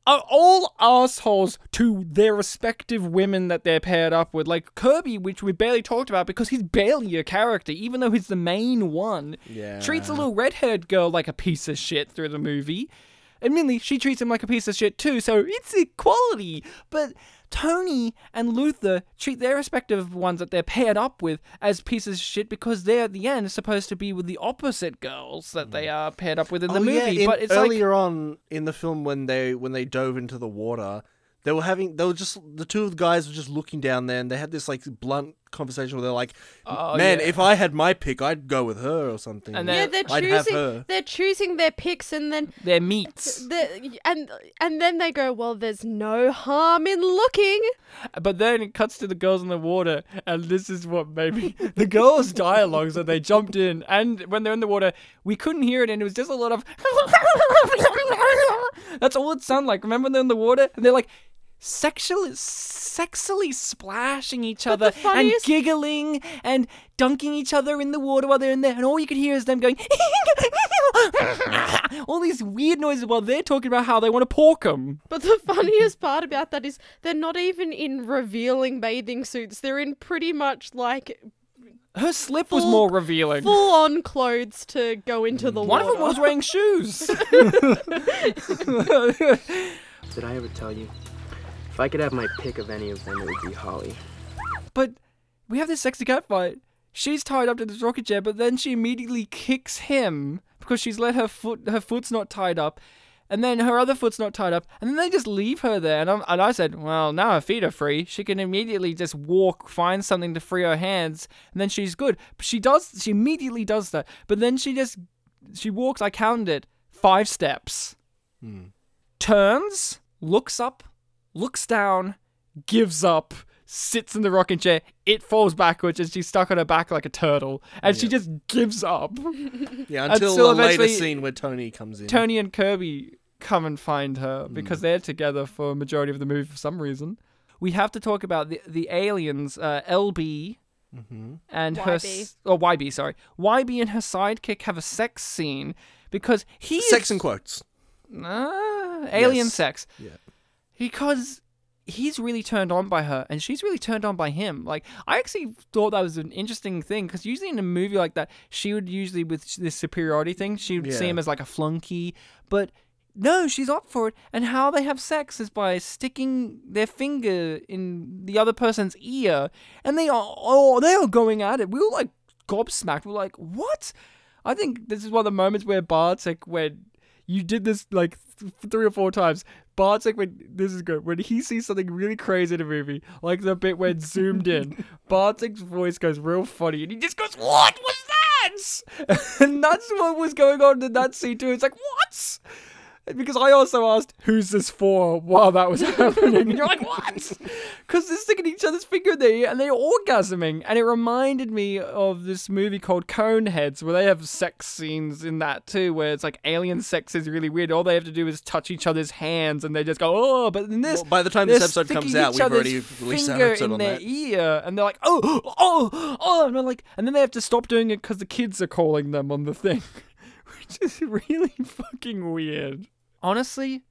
are all assholes to their respective women that they're paired up with. Like Kirby, which we barely talked about because he's barely a character, even though he's the main one. Yeah. Treats a little redhead girl like a piece of shit through the movie. Admittedly, she treats him like a piece of shit too, so it's equality. But Tony and Luther treat their respective ones that they're paired up with as pieces of shit because they're at the end supposed to be with the opposite girls that they mm. are paired up with in the Oh, yeah, movie. in- but it's like earlier on in the film when they when they dove into the water, they were having they were just the two of the guys were just looking down there and they had this like blunt conversation where they're like, Oh, "Man, yeah. if I had my pick, I'd go with her or something." And Yeah, they're- they're I'd have choosing. her. They're choosing their picks, and then they're meats. and and then they go, "Well, there's no harm in looking." But then it cuts to the girls in the water, and this is what maybe. (laughs) The girls' dialogues that they jumped in, and when they're in the water, we couldn't hear it, and it was just a lot of. (laughs) That's all it sounded like. Remember when they're in the water, and they're like sexually, sexily splashing each But other funniest- and giggling and dunking each other in the water while they're in there, and all you could hear is them going. (laughs) all these weird noises while they're talking about how they want to pork them. But the funniest part about that is they're not even in revealing bathing suits. They're in pretty much like Her slip was Full- more revealing. Full on clothes to go into the One of them was wearing shoes. (laughs) (laughs) Did I ever tell you? If I could have my pick of any of them, it would be Holly. But we have this sexy cat fight. She's tied up to this rocket chair, but then she immediately kicks him because she's let her foot her foot's not tied up, and then her other foot's not tied up, and then they just leave her there. And, I'm, and I said, well, now her feet are free. She can immediately just walk, find something to free her hands, and then she's good. But she does. She immediately does that. But then she just she walks. I counted it five steps. Hmm. Turns, looks up, looks down, gives up, sits in the rocking chair. It falls backwards and she's stuck on her back like a turtle. And she just gives up. (laughs) Yeah, until Until a later scene where Tony comes in. Tony and Kirby come and find her because they're together for a majority of the movie for some reason. We have to talk about the the aliens, uh, LB and her YB. s- oh YB, sorry, YB and her sidekick have a sex scene because he Sex is, in quotes. Ah, alien Yes. sex. Yeah. Because he's really turned on by her and she's really turned on by him. Like I actually thought that was an interesting thing because usually in a movie like that, she would usually with this superiority thing, she would see him as like a flunky, but no, she's up for it. And how they have sex is by sticking their finger in the other person's ear, and they are oh they are going at it. We were like gobsmacked. We were like, what? I think this is one of the moments where Bartek when you did this like th- three or four times. Bartek when this is good when he sees something really crazy in a movie, like the bit where when zoomed in, (laughs) Bartek's voice goes real funny, and he just goes, "What was that?" (laughs) And that's what was going on in that scene too. It's like, what? Because I also asked, who's this for while that was (laughs) happening? And (laughs) you're like, what? (laughs) Because they're sticking each other's finger in their ear and they're orgasming. And it reminded me of this movie called Coneheads, where they have sex scenes in that too, where it's like alien sex is really weird. All they have to do is touch each other's hands and they just go, oh, but in this. Well, by the time this episode comes out, we've already released finger episode in on their that. ear, and they're like, oh, oh, oh, and they're like, and then they have to stop doing it because the kids are calling them on the thing, which is really fucking weird. Honestly,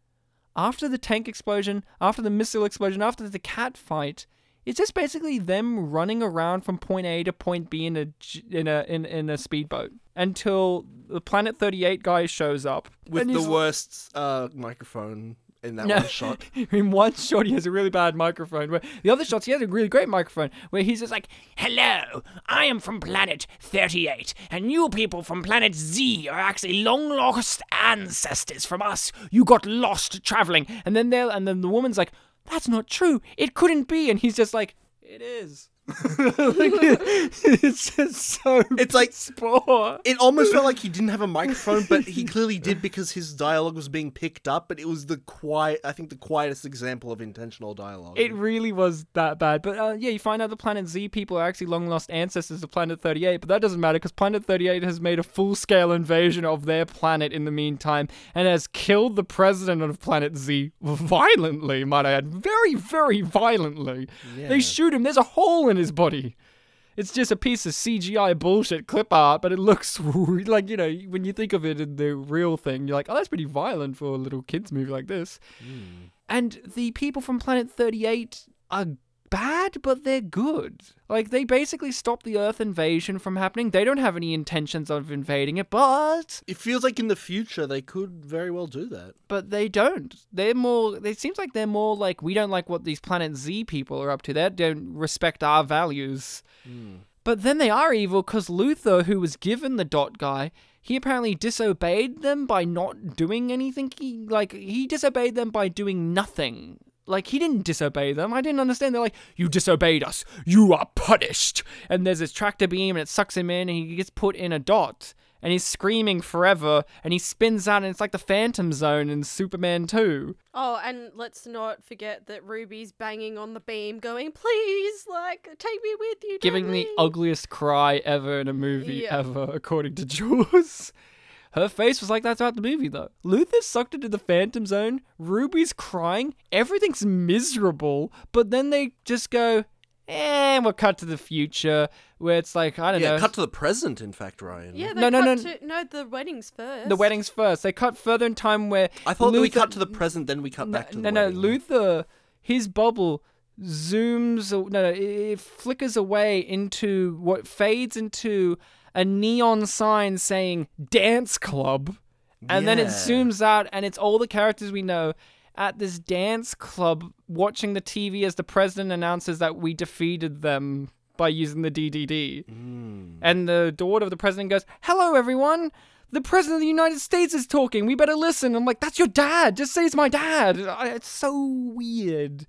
after the tank explosion, after the missile explosion, after the cat fight, it's just basically them running around from point A to point B in a in a in, in a speedboat until the Planet Thirty Eight guy shows up With the worst uh, microphone in that no, one (laughs) shot. in one shot, he has a really bad microphone. Where the other shots, he has a really great microphone. Where he's just like, Hello, I am from planet 38, and you people from planet Z are actually long lost ancestors from us. "You got lost traveling," and then they and then the woman's like, "That's not true. It couldn't be." And he's just like, "It is." (laughs) like, it's just so. It's like poor. It almost felt like he didn't have a microphone, but he clearly did because his dialogue was being picked up. But it was the quiet, I think, the quietest example of intentional dialogue. It really was that bad. But uh, yeah, you find out the Planet Z people are actually long lost ancestors of Planet 38, but that doesn't matter because Planet 38 has made a full scale invasion of their planet in the meantime and has killed the president of Planet Z violently, might I add. Very, very violently. Yeah. They shoot him, there's a hole in his body. It's just a piece of CGI bullshit clip art, but it looks (laughs) like, you know, when you think of it in the real thing, you're like, oh, that's pretty violent for a little kids' movie like this. Hmm. And the people from Planet 38 are bad, but they're good. Like, they basically stop the Earth invasion from happening. They don't have any intentions of invading it, but. It feels like in the future they could very well do that. But they don't. They're more. It seems like they're more like we don't like what these Planet Z people are up to. They don't respect our values. Hmm. But then they are evil because Luther, who was given the dot guy, he apparently disobeyed them by not doing anything. He like he disobeyed them by doing nothing. Like he didn't disobey them. I didn't understand. They're like, "You disobeyed us. You are punished." And there's this tractor beam, and it sucks him in, and he gets put in a dot, and he's screaming forever, and he spins out, and it's like the Phantom Zone in Superman Two. Oh, and let's not forget that Ruby's banging on the beam, going, "Please, like, take me with you." giving the ugliest cry ever in a movie Yeah. ever, according to Jules. Her face was like that throughout the movie, though. Luther's sucked into the Phantom Zone. Ruby's crying. Everything's miserable. But then they just go, and we'll cut to the future, where it's like I don't yeah, know. Yeah, cut to the present, in fact, Ryan. Yeah, they No, no, cut no. To, no, the wedding's first. the wedding's first. They cut further in time where I thought that we cut to the present, then we cut no, back to no, the no. wedding. Luther, his bubble zooms no, no it, it flickers away into what fades into a neon sign saying dance club and then it zooms out and it's all the characters we know at this dance club watching the TV as the president announces that we defeated them by using the DDD. Hmm. And the daughter of the president goes, "Hello everyone. The president of the United States is talking. We better listen." I'm like, "That's your dad. Just say it's my dad." It's so weird.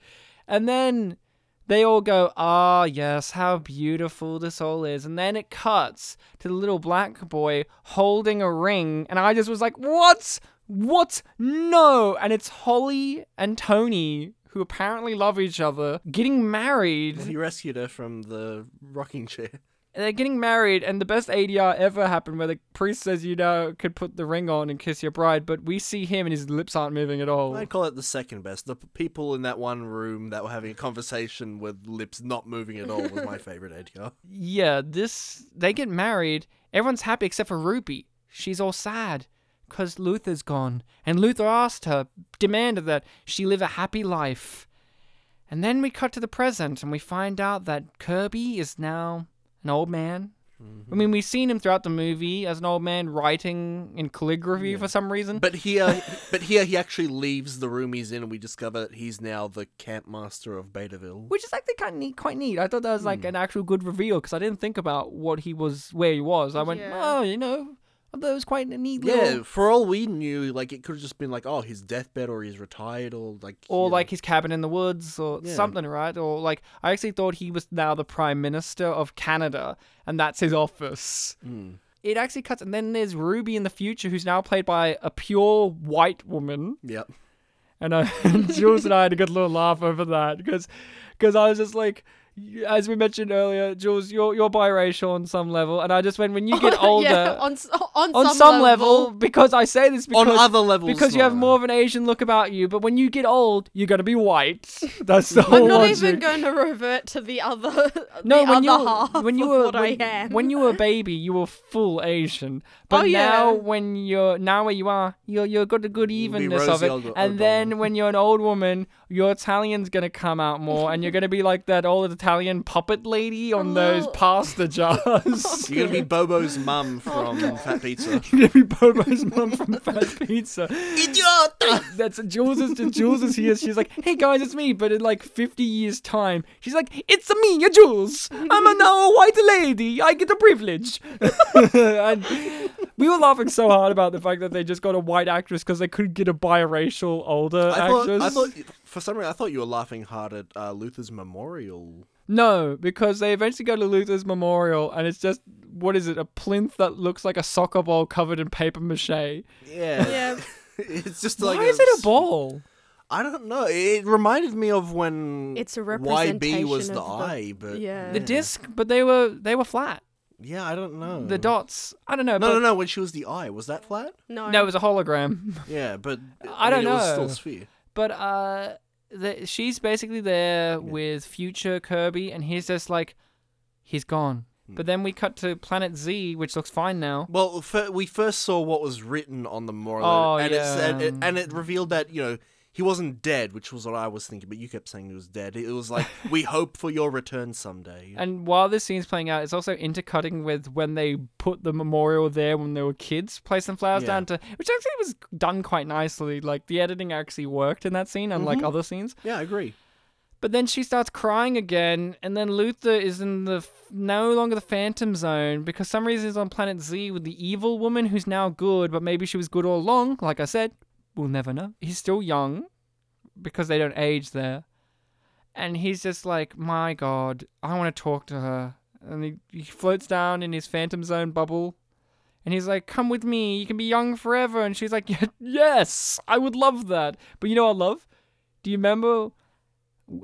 And then they all go, ah, yes, how beautiful this all is. And then it cuts to the little black boy holding a ring. And I just was like, what? What? No. And it's Holly and Tony, who apparently love each other, getting married. He rescued her from the rocking chair. They're getting married, and the best ADR ever happened where the priest says, you know, could put the ring on and kiss your bride, but we see him and his lips aren't moving at all. I'd call it the second best. The p- people in that one room that were having a conversation with lips not moving at all was my (laughs) favorite ADR. yeah, this they get married. Everyone's happy except for Ruby. She's all sad because Luther's gone, and Luther asked her, demanded that she live a happy life. And then we cut to the present, and we find out that Kirby is now an old man. I mm-hmm. mean, we've seen him throughout the movie as an old man writing in calligraphy for some reason. But here, uh, (laughs) but here he actually leaves the room he's in, and we discover that he's now the camp master of Betaville. which is actually kind of neat, quite neat. I thought that was like hmm. an actual good reveal because I didn't think about what he was, where he was. I went, Yeah. oh, you know, I thought it was quite a neat Yeah, little, for all we knew, like it could have just been like, oh, his deathbed, or he's retired, or like, or you know. like his cabin in the woods, or Yeah. something, right? Or like I actually thought he was now the prime minister of Canada, and that's his office. Mm. It actually cuts, and then there's Ruby in the future, who's now played by a pure white woman. Yep. And I, (laughs) Jules and I had a good little laugh over that because, because I was just like, as we mentioned earlier, Jules, you're you're biracial on some level, and I just went when you get (laughs) older. yeah, on on, on some, some, level, because I say this On because other levels, because you have more of an Asian look about you. But when you get old, you're gonna be white. (laughs) That's the whole I'm not logic. even going to revert to the other no, when you other were, half when you were when, when you were a baby, you were full Asian. But Oh, yeah. now when you're now where you are, you're you're got a good evenness of it. O'Donnell. and then when you're an old woman, your Italian's gonna come out more, and you're gonna be like that old Italian puppet lady on those pasta jars. (laughs) (laughs) Oh, (laughs) you're gonna be Bobo's mum from Fat Pizza. You're gonna be Bobo's mum from Fat Pizza. Idiota! That's Jules is Jules is here. She's like, hey guys, it's me. But in like 50 years time, she's like, it's me, Jules. I'm a now a white lady. I get a privilege. and we were laughing so hard about the fact that they just got a white actress because they couldn't get a biracial older I thought, actress. I thought, for some reason, I thought you were laughing hard at uh, Luther's memorial. No, because they eventually go to Luther's memorial, and it's just what is it? A plinth that looks like a soccer ball covered in paper mache. Yeah. Yeah. (laughs) it's just Why like is it a ball? I don't know. It reminded me of when It's a YB representation was the of the- eye, but yeah. The disc, but they were they were flat. Yeah, I don't know. The dots, I don't know. No, but no, no. When she was the eye, was that flat? No. No, it was a hologram. (laughs) Yeah, but I don't mean, It was know. still a sphere. But uh, the, she's basically there with future Kirby, and he's just like, he's gone. Hmm. But then we cut to Planet Z, which looks fine now. Well, fir- we first saw what was written on the memorial, Oh, and it said, yeah. it, and it revealed that you know he wasn't dead, which was what I was thinking. But you kept saying he was dead. It was like (laughs) we hope for your return someday. And while this scene's playing out, it's also intercutting with when they put the memorial there when they were kids, place some flowers Yeah. down to, which actually was done quite nicely. Like the editing actually worked in that scene, unlike Mhm. other scenes. Yeah, I agree. But then she starts crying again, and then Luther is in the f- no longer the Phantom Zone because some reason he's on Planet Z with the evil woman who's now good, but maybe she was good all along. Like I said, we'll never know. He's still young because they don't age there, and he's just like, my God, I want to talk to her. And he, he floats down in his Phantom Zone bubble. And he's like, "Come with me. You can be young forever." And she's like, (laughs) "Yes, I would love that." But you know what love? Do you remember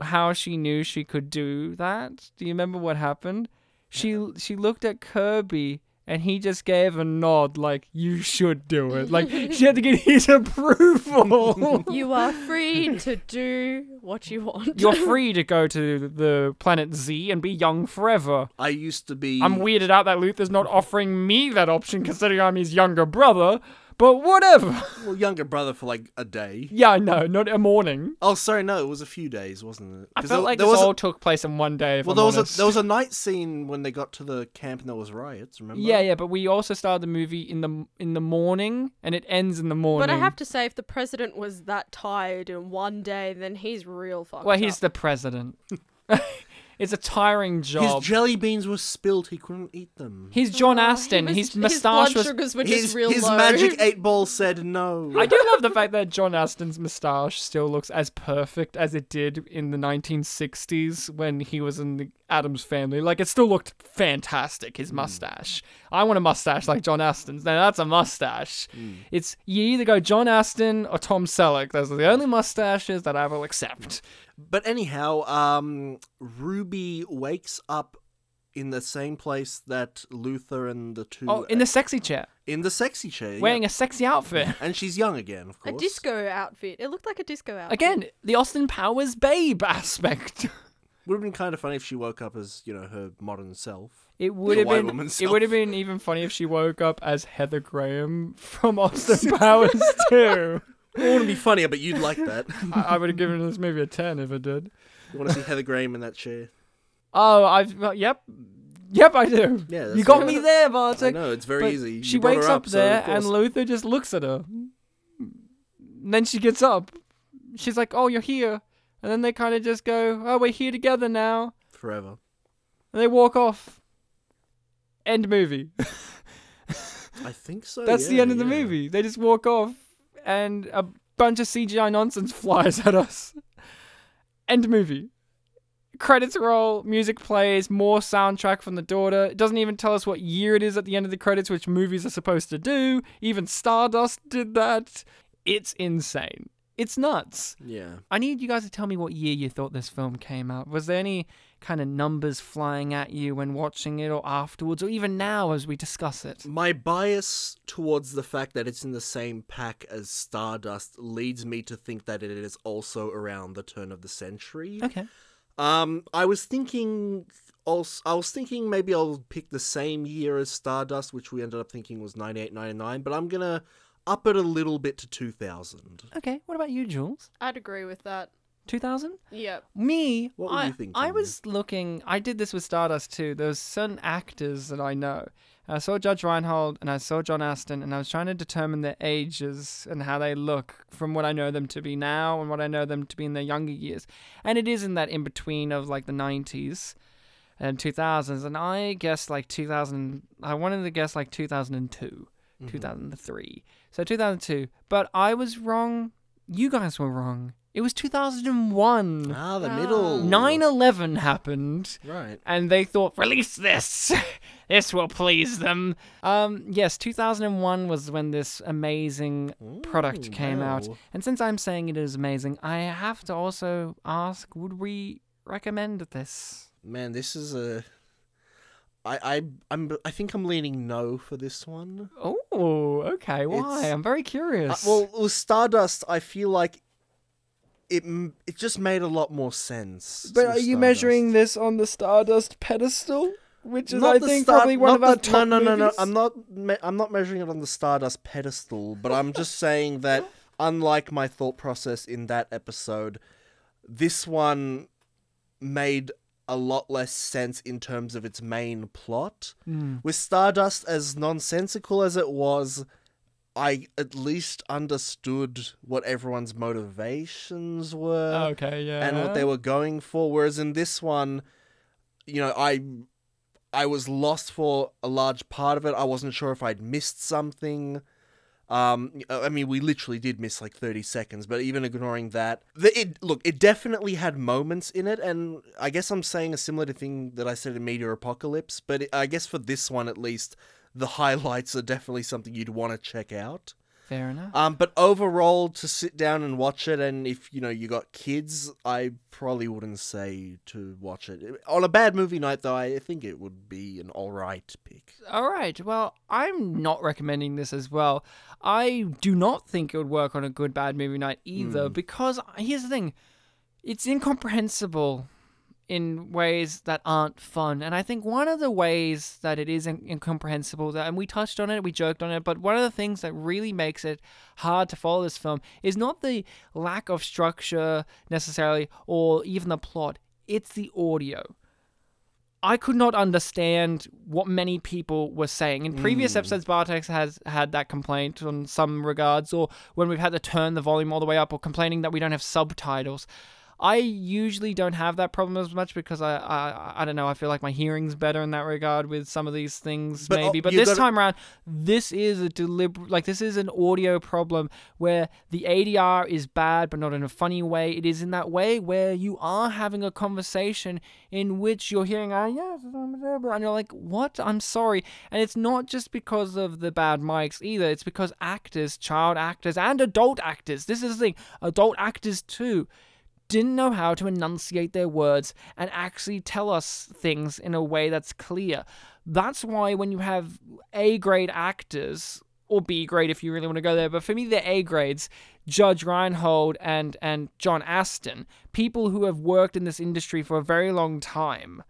how she knew she could do that? Do you remember what happened? She she looked at Kirby and he just gave a nod like you should do it. (laughs) Like she had to get his approval. You are free to do what you want. You're free to go to the planet Z and be young forever. I used to be. I'm weirded out that Luther's not offering me that option considering I'm his younger brother, But whatever. Well, younger brother for like a day. Yeah, I know, not a morning. Oh, sorry, no, it was a few days, wasn't it? I 'Cause felt there- like there this was a- all took place in one day. If well, I'm there was honest. a there was a night scene when they got to the camp and there was riots. Remember? Yeah, yeah, but we also started the movie in the in the morning, and it ends in the morning. But I have to say, if the president was that tired in one day, then he's real fucked Well, he's up. the president. (laughs) it's a tiring job. His jelly beans were spilled. He couldn't eat them. He's John Oh, Astin. his his moustache blood was. sugars were his real his low. magic (laughs) eight ball said no. I do love the fact that John Astin's moustache still looks as perfect as it did in the 1960s when he was in the Addams family. Like it still looked fantastic. His hmm. mustache. I want a mustache like John Astin's. Now that's a mustache. Hmm. It's you either go John Astin or Tom Selleck. Those are the only mustaches that I will accept. But anyhow, um, Ruby wakes up in the same place that Luther and the two. Oh, in the sexy chair, in the sexy chair, wearing yeah. a sexy outfit. and she's young again, of course. a disco outfit. It looked like a disco outfit. Again, the Austin Powers babe aspect. Would have been kind of funny if she woke up as you know her modern self. It would have been. woman It would have been even funny if she woke up as Heather Graham from (laughs) Austin Powers too. It wouldn't be funnier, but you'd like that. (laughs) I, I would have given this movie a ten if it did. You want to see Heather Graham in that chair? Oh, I've yep, yep, I do. Yeah, you got me there, Bartek. No, it's very But easy. You She wakes up, up so there, and. Luther just looks at her. And then she gets up. She's like, "Oh, you're here," and then they kind of just go, "Oh, we're here together now," Forever. and they walk off. End movie. (laughs) I think so. That's the end of the yeah. movie. They just walk off, and a bunch of CGI nonsense (laughs) flies at us. End movie. Credits roll, music plays, more soundtrack from the daughter. It doesn't even tell us what year it is at the end of the credits, which movies are supposed to do. Even Stardust did that. It's insane. It's nuts. Yeah. I need you guys to tell me what year you thought this film came out. Was there any kind of numbers flying at you when watching it or afterwards or even now as we discuss it? My bias towards the fact that it's in the same pack as Stardust leads me to think that it is also around the turn of the century. Okay. Um, I was thinking also, I was thinking maybe I'll pick the same year as Stardust, which we ended up thinking was 98, 99, but I'm gonna up it a little bit to 2000. Okay, what about you, Jules? I'd agree with that. 2000? Yep. Me, What were I, you thinking? I was looking. I did this with Stardust too. There's certain actors that I know. I saw Judge Reinhold and I saw John Astin, and I was trying to determine their ages and how they look from what I know them to be now and what I know them to be in their younger years. And it is in that in between of like the 90s and 2000s. And I guessed like 2000. I wanted to guess like 2002, Mhm. 2003. So 2002. But I was wrong. You guys were wrong. It was 2001. Ah, the middle. 9 11 happened. Right. And they thought, release this. (laughs) this will please them. Um, yes, 2001 was when this amazing product came out. And since I'm saying it is amazing, I have to also ask would we recommend this? Man, this is a. I I I'm I think I'm leaning no for this one. Oh, okay. Why? It's- I'm very Uh, curious. well, with Stardust, I feel like it it just made a lot more sense. but are you measuring this on the Stardust pedestal? Which is, Not I think, Star- probably one of our the- top no, no, no, no. I'm not. Me- I'm not measuring it on the Stardust pedestal, but I'm just (laughs) saying that unlike my thought process in that episode, this one made a lot less sense in terms of its main plot. Mm. With Stardust, as nonsensical as it was, I at least understood what everyone's motivations were Okay, yeah. and what they were going for. Whereas in this one, you know, I I was lost for a large part of it. I wasn't sure if I'd missed something. Um, I mean, we literally did miss like thirty seconds, but even ignoring that, the, it look it definitely had moments in it, and I guess I'm saying a similar thing that I said in Meteor Apocalypse, but it, I guess for this one at least, the highlights are definitely something you'd want to check out. Fair enough. Um, but overall, to sit down and watch it, and if you know you got kids, I probably wouldn't say to watch it on a bad movie night. Though I think it would be an all right pick. All right. Well, I'm not recommending this as well. I do not think it would work on a good bad movie night either Mm. because here's the thing. It's incomprehensible in ways that aren't fun. And I think one of the ways that it is in- incomprehensible, that, and we touched on it, we joked on it, but one of the things that really makes it hard to follow this film is not the lack of structure necessarily or even the plot, it's the audio. I could not understand what many people were saying. In previous Mm. episodes, Bartek's has had that complaint on some regards, or when we've had to turn the volume all the way up, or complaining that we don't have subtitles. I usually don't have that problem as much because I, I, I don't know. I feel like my hearing's better in that regard with some of these things, But, oh, maybe. But this gotta- time around, this is a deliberate, like this is an audio problem where the ADR is bad, but not in a funny way. It is in that way where you are having a conversation in which you're hearing, ah, yes, and you're like, what? I'm sorry. And it's not just because of the bad mics either. It's because actors, child actors, and adult actors. This is the thing. Adult actors too didn't know how to enunciate their words and actually tell us things in a way that's clear. That's why when you have A grade actors, or B grade if you really want to go there, but for me, they're A grades, Judge Reinhold and, and John Astin, people who have worked in this industry for a very long time,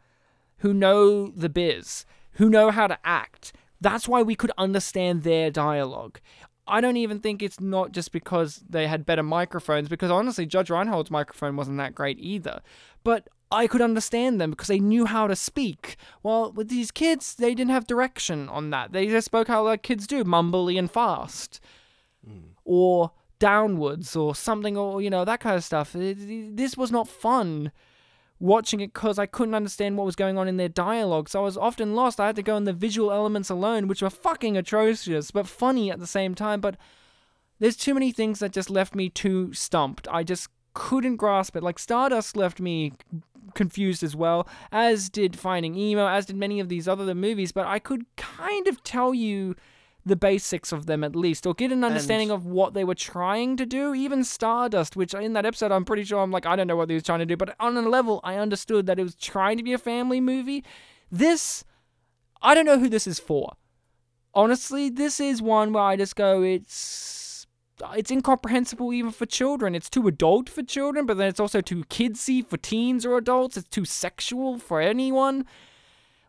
who know the biz, who know how to act. That's why we could understand their dialogue. I don't even think it's not just because they had better microphones, because honestly, Judge Reinhold's microphone wasn't that great either. But I could understand them because they knew how to speak. Well, with these kids, they didn't have direction on that. They just spoke how like kids do, mumbly and fast. Hmm. Or downwards or something, or, you know, that kind of stuff. It- it- this was not fun watching it because I couldn't understand what was going on in their dialogue. So I was often lost. I had to go on the visual elements alone, which were fucking atrocious, but funny at the same time. But there's too many things that just left me too stumped. I just couldn't grasp it. Like Stardust left me confused as well, as did Finding Emo, as did many of these other movies. But I could kind of tell you the basics of them at least, or get an understanding of what they were trying to do. Even Stardust, which in that episode I'm pretty sure I'm like, I don't know what he was trying to do, but on a level I understood that it was trying to be a family movie. This, I don't know who this is for. Honestly, this is one where I just go, it's it's incomprehensible even for children. It's too adult for children, but then it's also too kidsy for teens or adults. It's too sexual for anyone.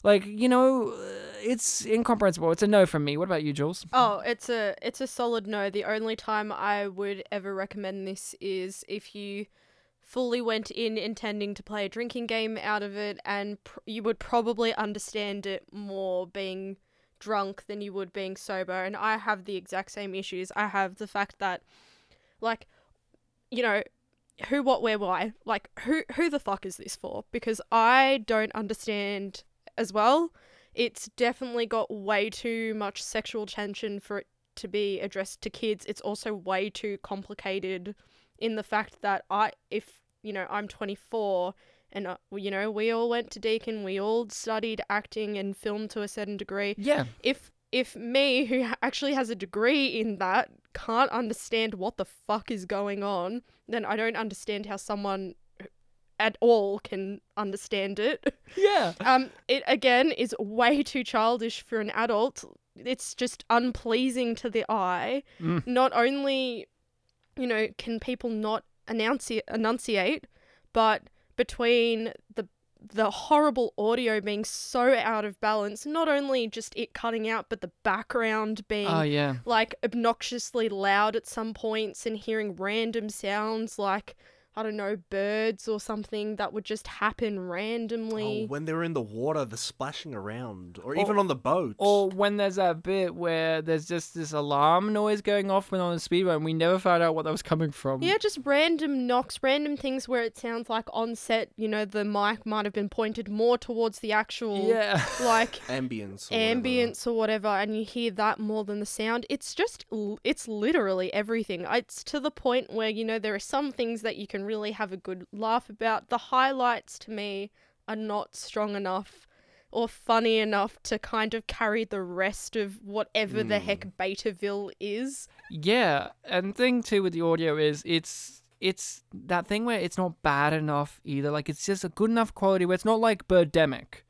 Like, you know, it's incomprehensible. It's a no from me. What about you, Jules? Oh, it's a it's a solid no. The only time I would ever recommend this is if you fully went in intending to play a drinking game out of it, and pr- you would probably understand it more being drunk than you would being sober. And I have the exact same issues. I have the fact that, like, you know, who, what, where, why? Like, who, who the fuck is this for? Because I don't understand as well. It's definitely got way too much sexual tension for it to be addressed to kids. It's also way too complicated in the fact that I, if you know, I'm 24 and uh, you know, we all went to Deakin, we all studied acting and film to a certain degree. Yeah. If if me, who actually has a degree in that, can't understand what the fuck is going on, then I don't understand how someone at all can understand it. (laughs) Yeah. Um, it again is way too childish for an adult. It's just unpleasing to the eye. Mm. Not only, you know, can people not enunciate, enunciate, but between the the horrible audio being so out of balance, not only just it cutting out, but the background being Oh, yeah. like obnoxiously loud at some points and hearing random sounds like I don't know, birds or something that would just happen randomly. Oh, when they're in the water, the splashing around, or Or- even on the boat. Or when there's that bit where there's just this alarm noise going off when on the speedway and we never found out what that was coming from. Yeah, just random knocks, random things where it sounds like on set, you know, the mic might have been pointed more towards the actual, Yeah. (laughs) like (laughs) ambience. ambience or whatever, and you hear that more than the sound. It's just, it's literally everything. It's to the point where, you know, there are some things that you can really have a good laugh about. The highlights to me are not strong enough or funny enough to kind of carry the rest of whatever the hmm. heck Betaville is. Yeah, and thing too with the audio is it's it's that thing where it's not bad enough either. Like it's just a good enough quality where it's not like Birdemic,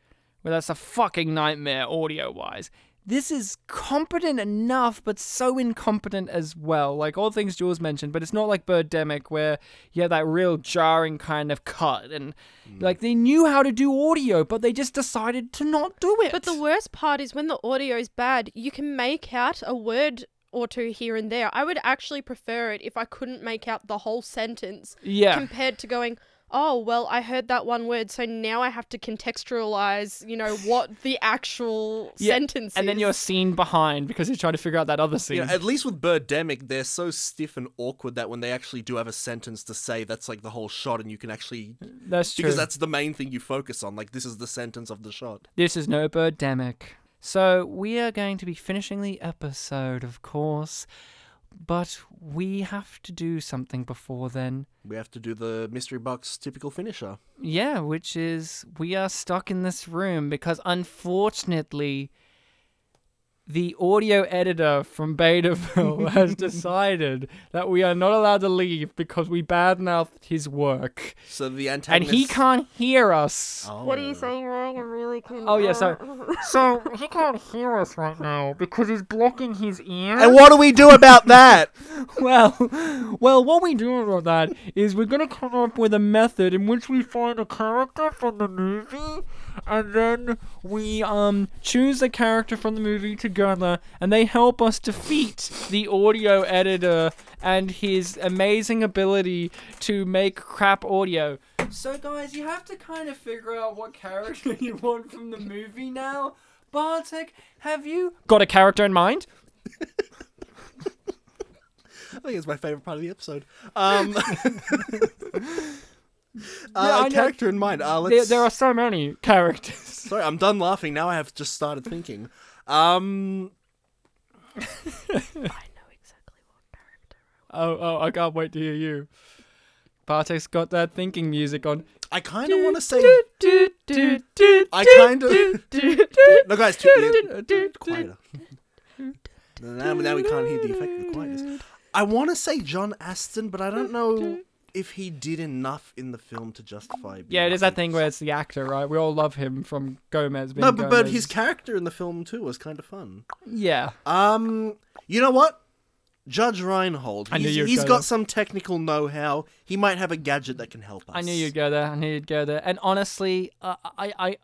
where that's a fucking nightmare audio wise. This is competent enough, but so incompetent as well. Like all things Jules mentioned, but it's not like Birdemic where you have that real jarring kind of cut and mm. like they knew how to do audio, but they just decided to not do it. But the worst part is when the audio is bad, you can make out a word or two here and there. I would actually prefer it if I couldn't make out the whole sentence. Yeah. Compared to going, oh, well, I heard that one word, so now I have to contextualize, you know, what the actual (laughs) Yeah, sentence and then you're seen behind because you're trying to figure out that other scene. You know, at least with Birdemic, they're so stiff and awkward that when they actually do have a sentence to say, that's like the whole shot, and you can actually. That's Because that's the main thing you focus on. Like, this is the sentence of the shot. This is no birdemic. So we are going to be finishing the episode, of course, but we have to do something before then. We have to do the mystery box typical finisher. Yeah, which is we are stuck in this room because unfortunately the audio editor from Betaville (laughs) has decided that we are not allowed to leave because we badmouthed his work. So the And he can't hear us. Oh. What are you saying, Ryan? I really couldn't. Oh yeah, so so he can't hear us right now because he's blocking his ear. And what do we do about (laughs) that? well, well, what we do about that is we're gonna come up with a method in which we find a character from the movie, and then we um choose a character from the movie together, and they help us defeat the audio editor and his amazing ability to make crap audio. So, guys, you have to kind of figure out what character (laughs) you want from the movie now. Bartek, have you got a character in mind? (laughs) I think it's my favorite part of the episode. Um, (laughs) Yeah, I uh, know. character in mind. Uh, There, let's... there are so many characters. (laughs) Sorry, I'm done laughing. Now I have just started thinking. Um, I know exactly what character. Oh, oh, I can't wait to hear you. Bartek's got that thinking music on. I kind of want to say. do, do, I kind of. (laughs) no, guys, too, yeah, quieter. now, now we can't hear the effect of the quietness. I want to say John Astin, but I don't know if he did enough in the film to justify. being Yeah, it is that thing where it's the actor, right? We all love him from Gomez. Being No, but, but his character in the film too was kind of fun. Yeah. Um, you know what? Judge Reinhold. I knew He's, you'd he's go got there. some technical know-how. He might have a gadget that can help us. I knew you'd go there. I knew you'd go there. And honestly, uh, I, I,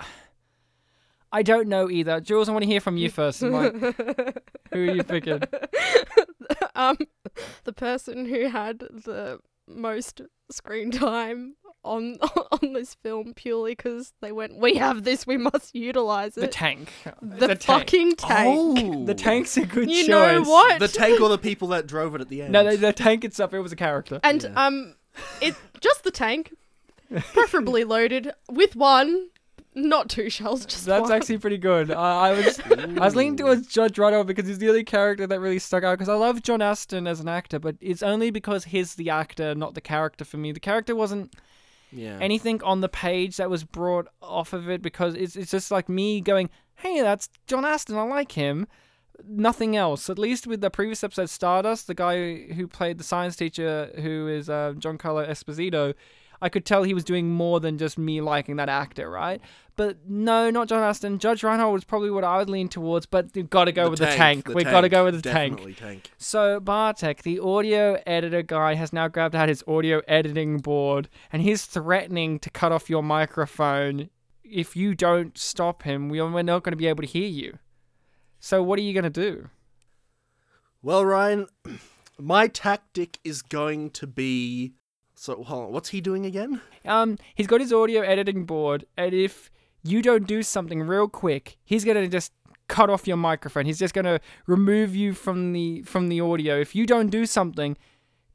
I don't know either. Jules, I want to hear from you first. Like, who are you picking? (laughs) um, the person who had the most screen time on (laughs) on this film purely because they went, we have this, we must utilize it. The tank. The, The tank. fucking tank. Oh. The tank's a good You choice. know what? The tank or the people that drove it at the end. No, the, the tank itself. It was a character. And um, it just the tank, preferably loaded with one, not two shells, just That's one. actually pretty good. I, I was I was leaning towards Judge Reinhold because he's the only character that really stuck out. Because I love John Astin as an actor, but it's only because he's the actor, not the character for me. The character wasn't Yeah. anything on the page that was brought off of it because it's it's just like me going, "Hey, that's John Astin. I like him." Nothing else. At least with the previous episode, Stardust, the guy who played the science teacher, who is uh, Carlo Esposito, I could tell he was doing more than just me liking that actor, right? But no, not John Astin. Judge Reinhold was probably what I would lean towards, but we've got to go The with the tank, tank. the We've got to go with the tank. definitely tank. So Bartek, the audio editor guy, has now grabbed out his audio editing board and he's threatening to cut off your microphone if you don't stop him. We're not going to be able to hear you. So what are you going to do? Well, Ryan, (clears throat) my tactic is going to be. So, hold on. What's he doing again? Um, he's got his audio editing board, and if you don't do something real quick, he's gonna just cut off your microphone. He's just gonna remove you from the from the audio. If you don't do something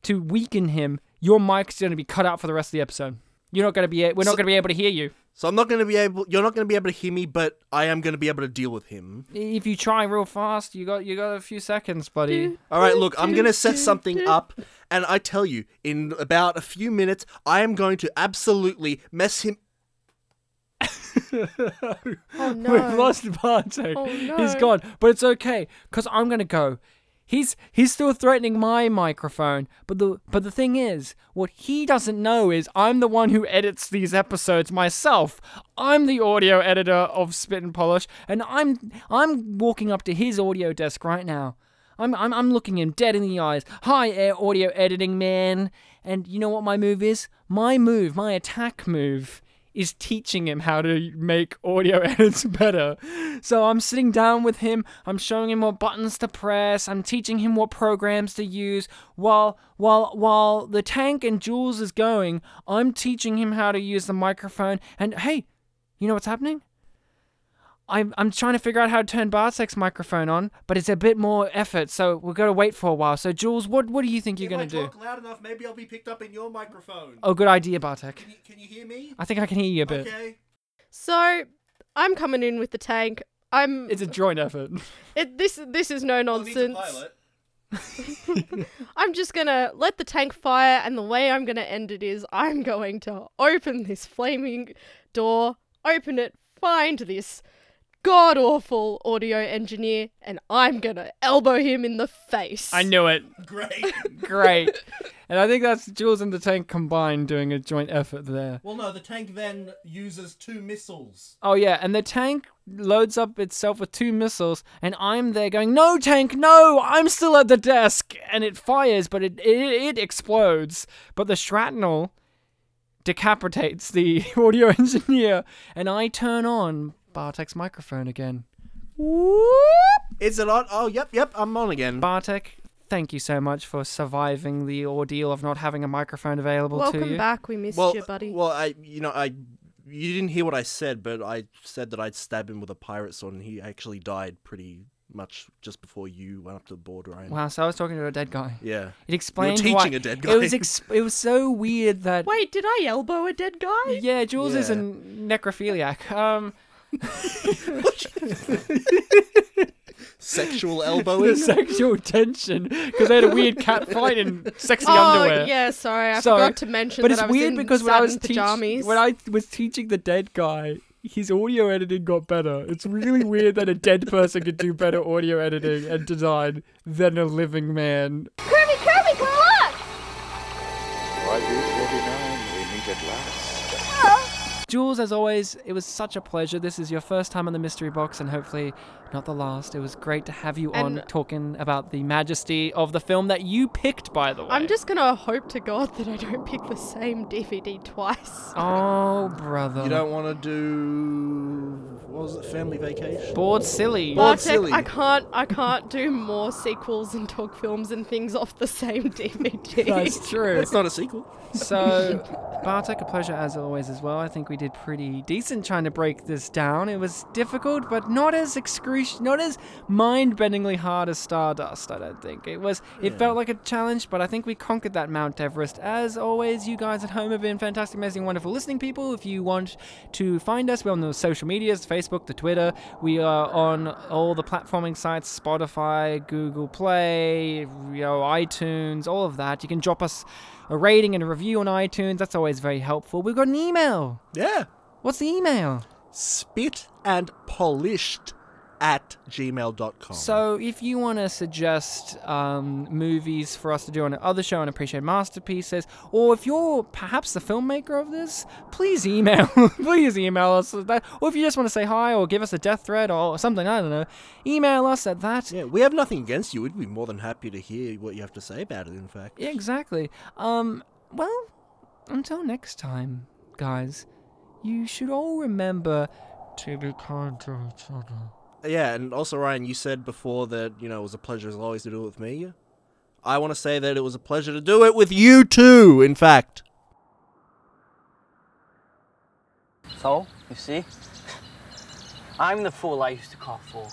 to weaken him, your mic's gonna be cut out for the rest of the episode. You're not gonna be. a- We're not gonna be able to hear you. So I'm not going to be able. You're not going to be able to hear me, but I am going to be able to deal with him. If you try real fast, you got you got a few seconds, buddy. All right, look, I'm going to set something up, and I tell you, in about a few minutes, I am going to absolutely mess him. Oh (laughs) no. We've lost Bartek. Oh, no. He's gone. But it's okay, because I'm going to go. He's he's still threatening my microphone, but the but the thing is, what he doesn't know is I'm the one who edits these episodes myself. I'm the audio editor of Spit and Polish, and I'm I'm walking up to his audio desk right now. I'm I'm I'm looking him dead in the eyes. Hi, air audio editing man. And you know what my move is? My move, my attack move is teaching him how to make audio (laughs) edits better. So I'm sitting down with him, I'm showing him what buttons to press, I'm teaching him what programs to use while while while the tank and Jules is going, I'm teaching him how to use the microphone and hey, you know what's happening? I'm I'm trying to figure out how to turn Bartek's microphone on, but it's a bit more effort, so we've got to wait for a while. So Jules, what what do you think you're gonna I do? talk loud enough, maybe I'll be picked up in your microphone. Oh, good idea, Bartek. Can you, can you hear me? I think I can hear you a bit. Okay. So, I'm coming in with the tank. I'm. It's a joint effort. (laughs) It, this this is no nonsense. (laughs) (laughs) I'm just gonna let the tank fire, and the way I'm gonna end it is I'm going to open this flaming door, open it, find this god awful audio engineer, and I'm gonna elbow him in the face. I knew it. Great. (laughs) Great. And I think that's Jules and the tank combined doing a joint effort there. Well, no, the tank then uses two missiles. Oh yeah, and the tank loads up itself with two missiles, and I'm there going, "No, tank, no! I'm still at the desk!" And it fires, but it it, it explodes. But the shrapnel decapitates the (laughs) audio engineer, and I turn on Bartek's microphone again. Is it on? Oh, yep, yep, I'm on again. Bartek, thank you so much for surviving the ordeal of not having a microphone available to Welcome you. back. We missed well, you, buddy. Well, I, you know, I, you didn't hear what I said, but I said that I'd stab him with a pirate sword, and he actually died pretty much just before you went up to the board, Ryan. Wow, so I was talking to a dead guy. Yeah. It explains teaching why a dead guy. It was ex- it was so weird that Wait, did I elbow a dead guy? yeah, Jules is a Yeah. necrophiliac. Um, (laughs) Sexual the elbowing. sexual tension because they had a weird cat fight in sexy oh, underwear. yeah, sorry. I Sorry, forgot to mention but that it's I was weird in because when I was satin teach- pajamas. when I was teaching the dead guy, his audio editing got better. It's really weird that a dead person could do better audio editing and design than a living man. Jules, as always, it was such a pleasure. This is your first time on the mystery box, and hopefully not the last. It was great to have you on talking about the majesty of the film that you picked, by the way. I'm just gonna hope to God that I don't pick the same DVD twice. (laughs) Oh, brother. You don't want to do what was it? Family Vacation. Bored silly. Bored silly. I can't. I can't do more sequels and talk films and things off the same (laughs) DVD. That's true. It's not a sequel. So, (laughs) Bartek, a pleasure as always as well. I think we did pretty decent trying to break this down. It was difficult, but not as excruciating, not as mind-bendingly hard as Stardust. I don't think it was. It felt like a challenge, but I think we conquered that Mount Everest. As always, you guys at home have been fantastic, amazing, wonderful listening people. If you want to find us, we're on the social medias, Facebook, the Twitter. We are on all the platforming sites: Spotify, Google Play, you know, iTunes, all of that. You can drop us a rating and a review on iTunes. That's always very helpful. We've got an email. Yeah. What's the email? Spit and polished at gmail.com. So, if you want to suggest um, movies for us to do on another show and appreciate masterpieces, or if you're perhaps the filmmaker of this, please email, (laughs) please email us. That, or if you just want to say hi or give us a death threat or something, I don't know, email us at that. Yeah, we have nothing against you. We'd be more than happy to hear what you have to say about it, in fact. Yeah, exactly. Um, well, until next time, guys, you should all remember to be kind to each other. Yeah, and also, Ryan, you said before that, you know, it was a pleasure as always to do it with me. I want to say that it was a pleasure to do it with you too, in fact. So, you see? (laughs) I'm the fool I used to call fool.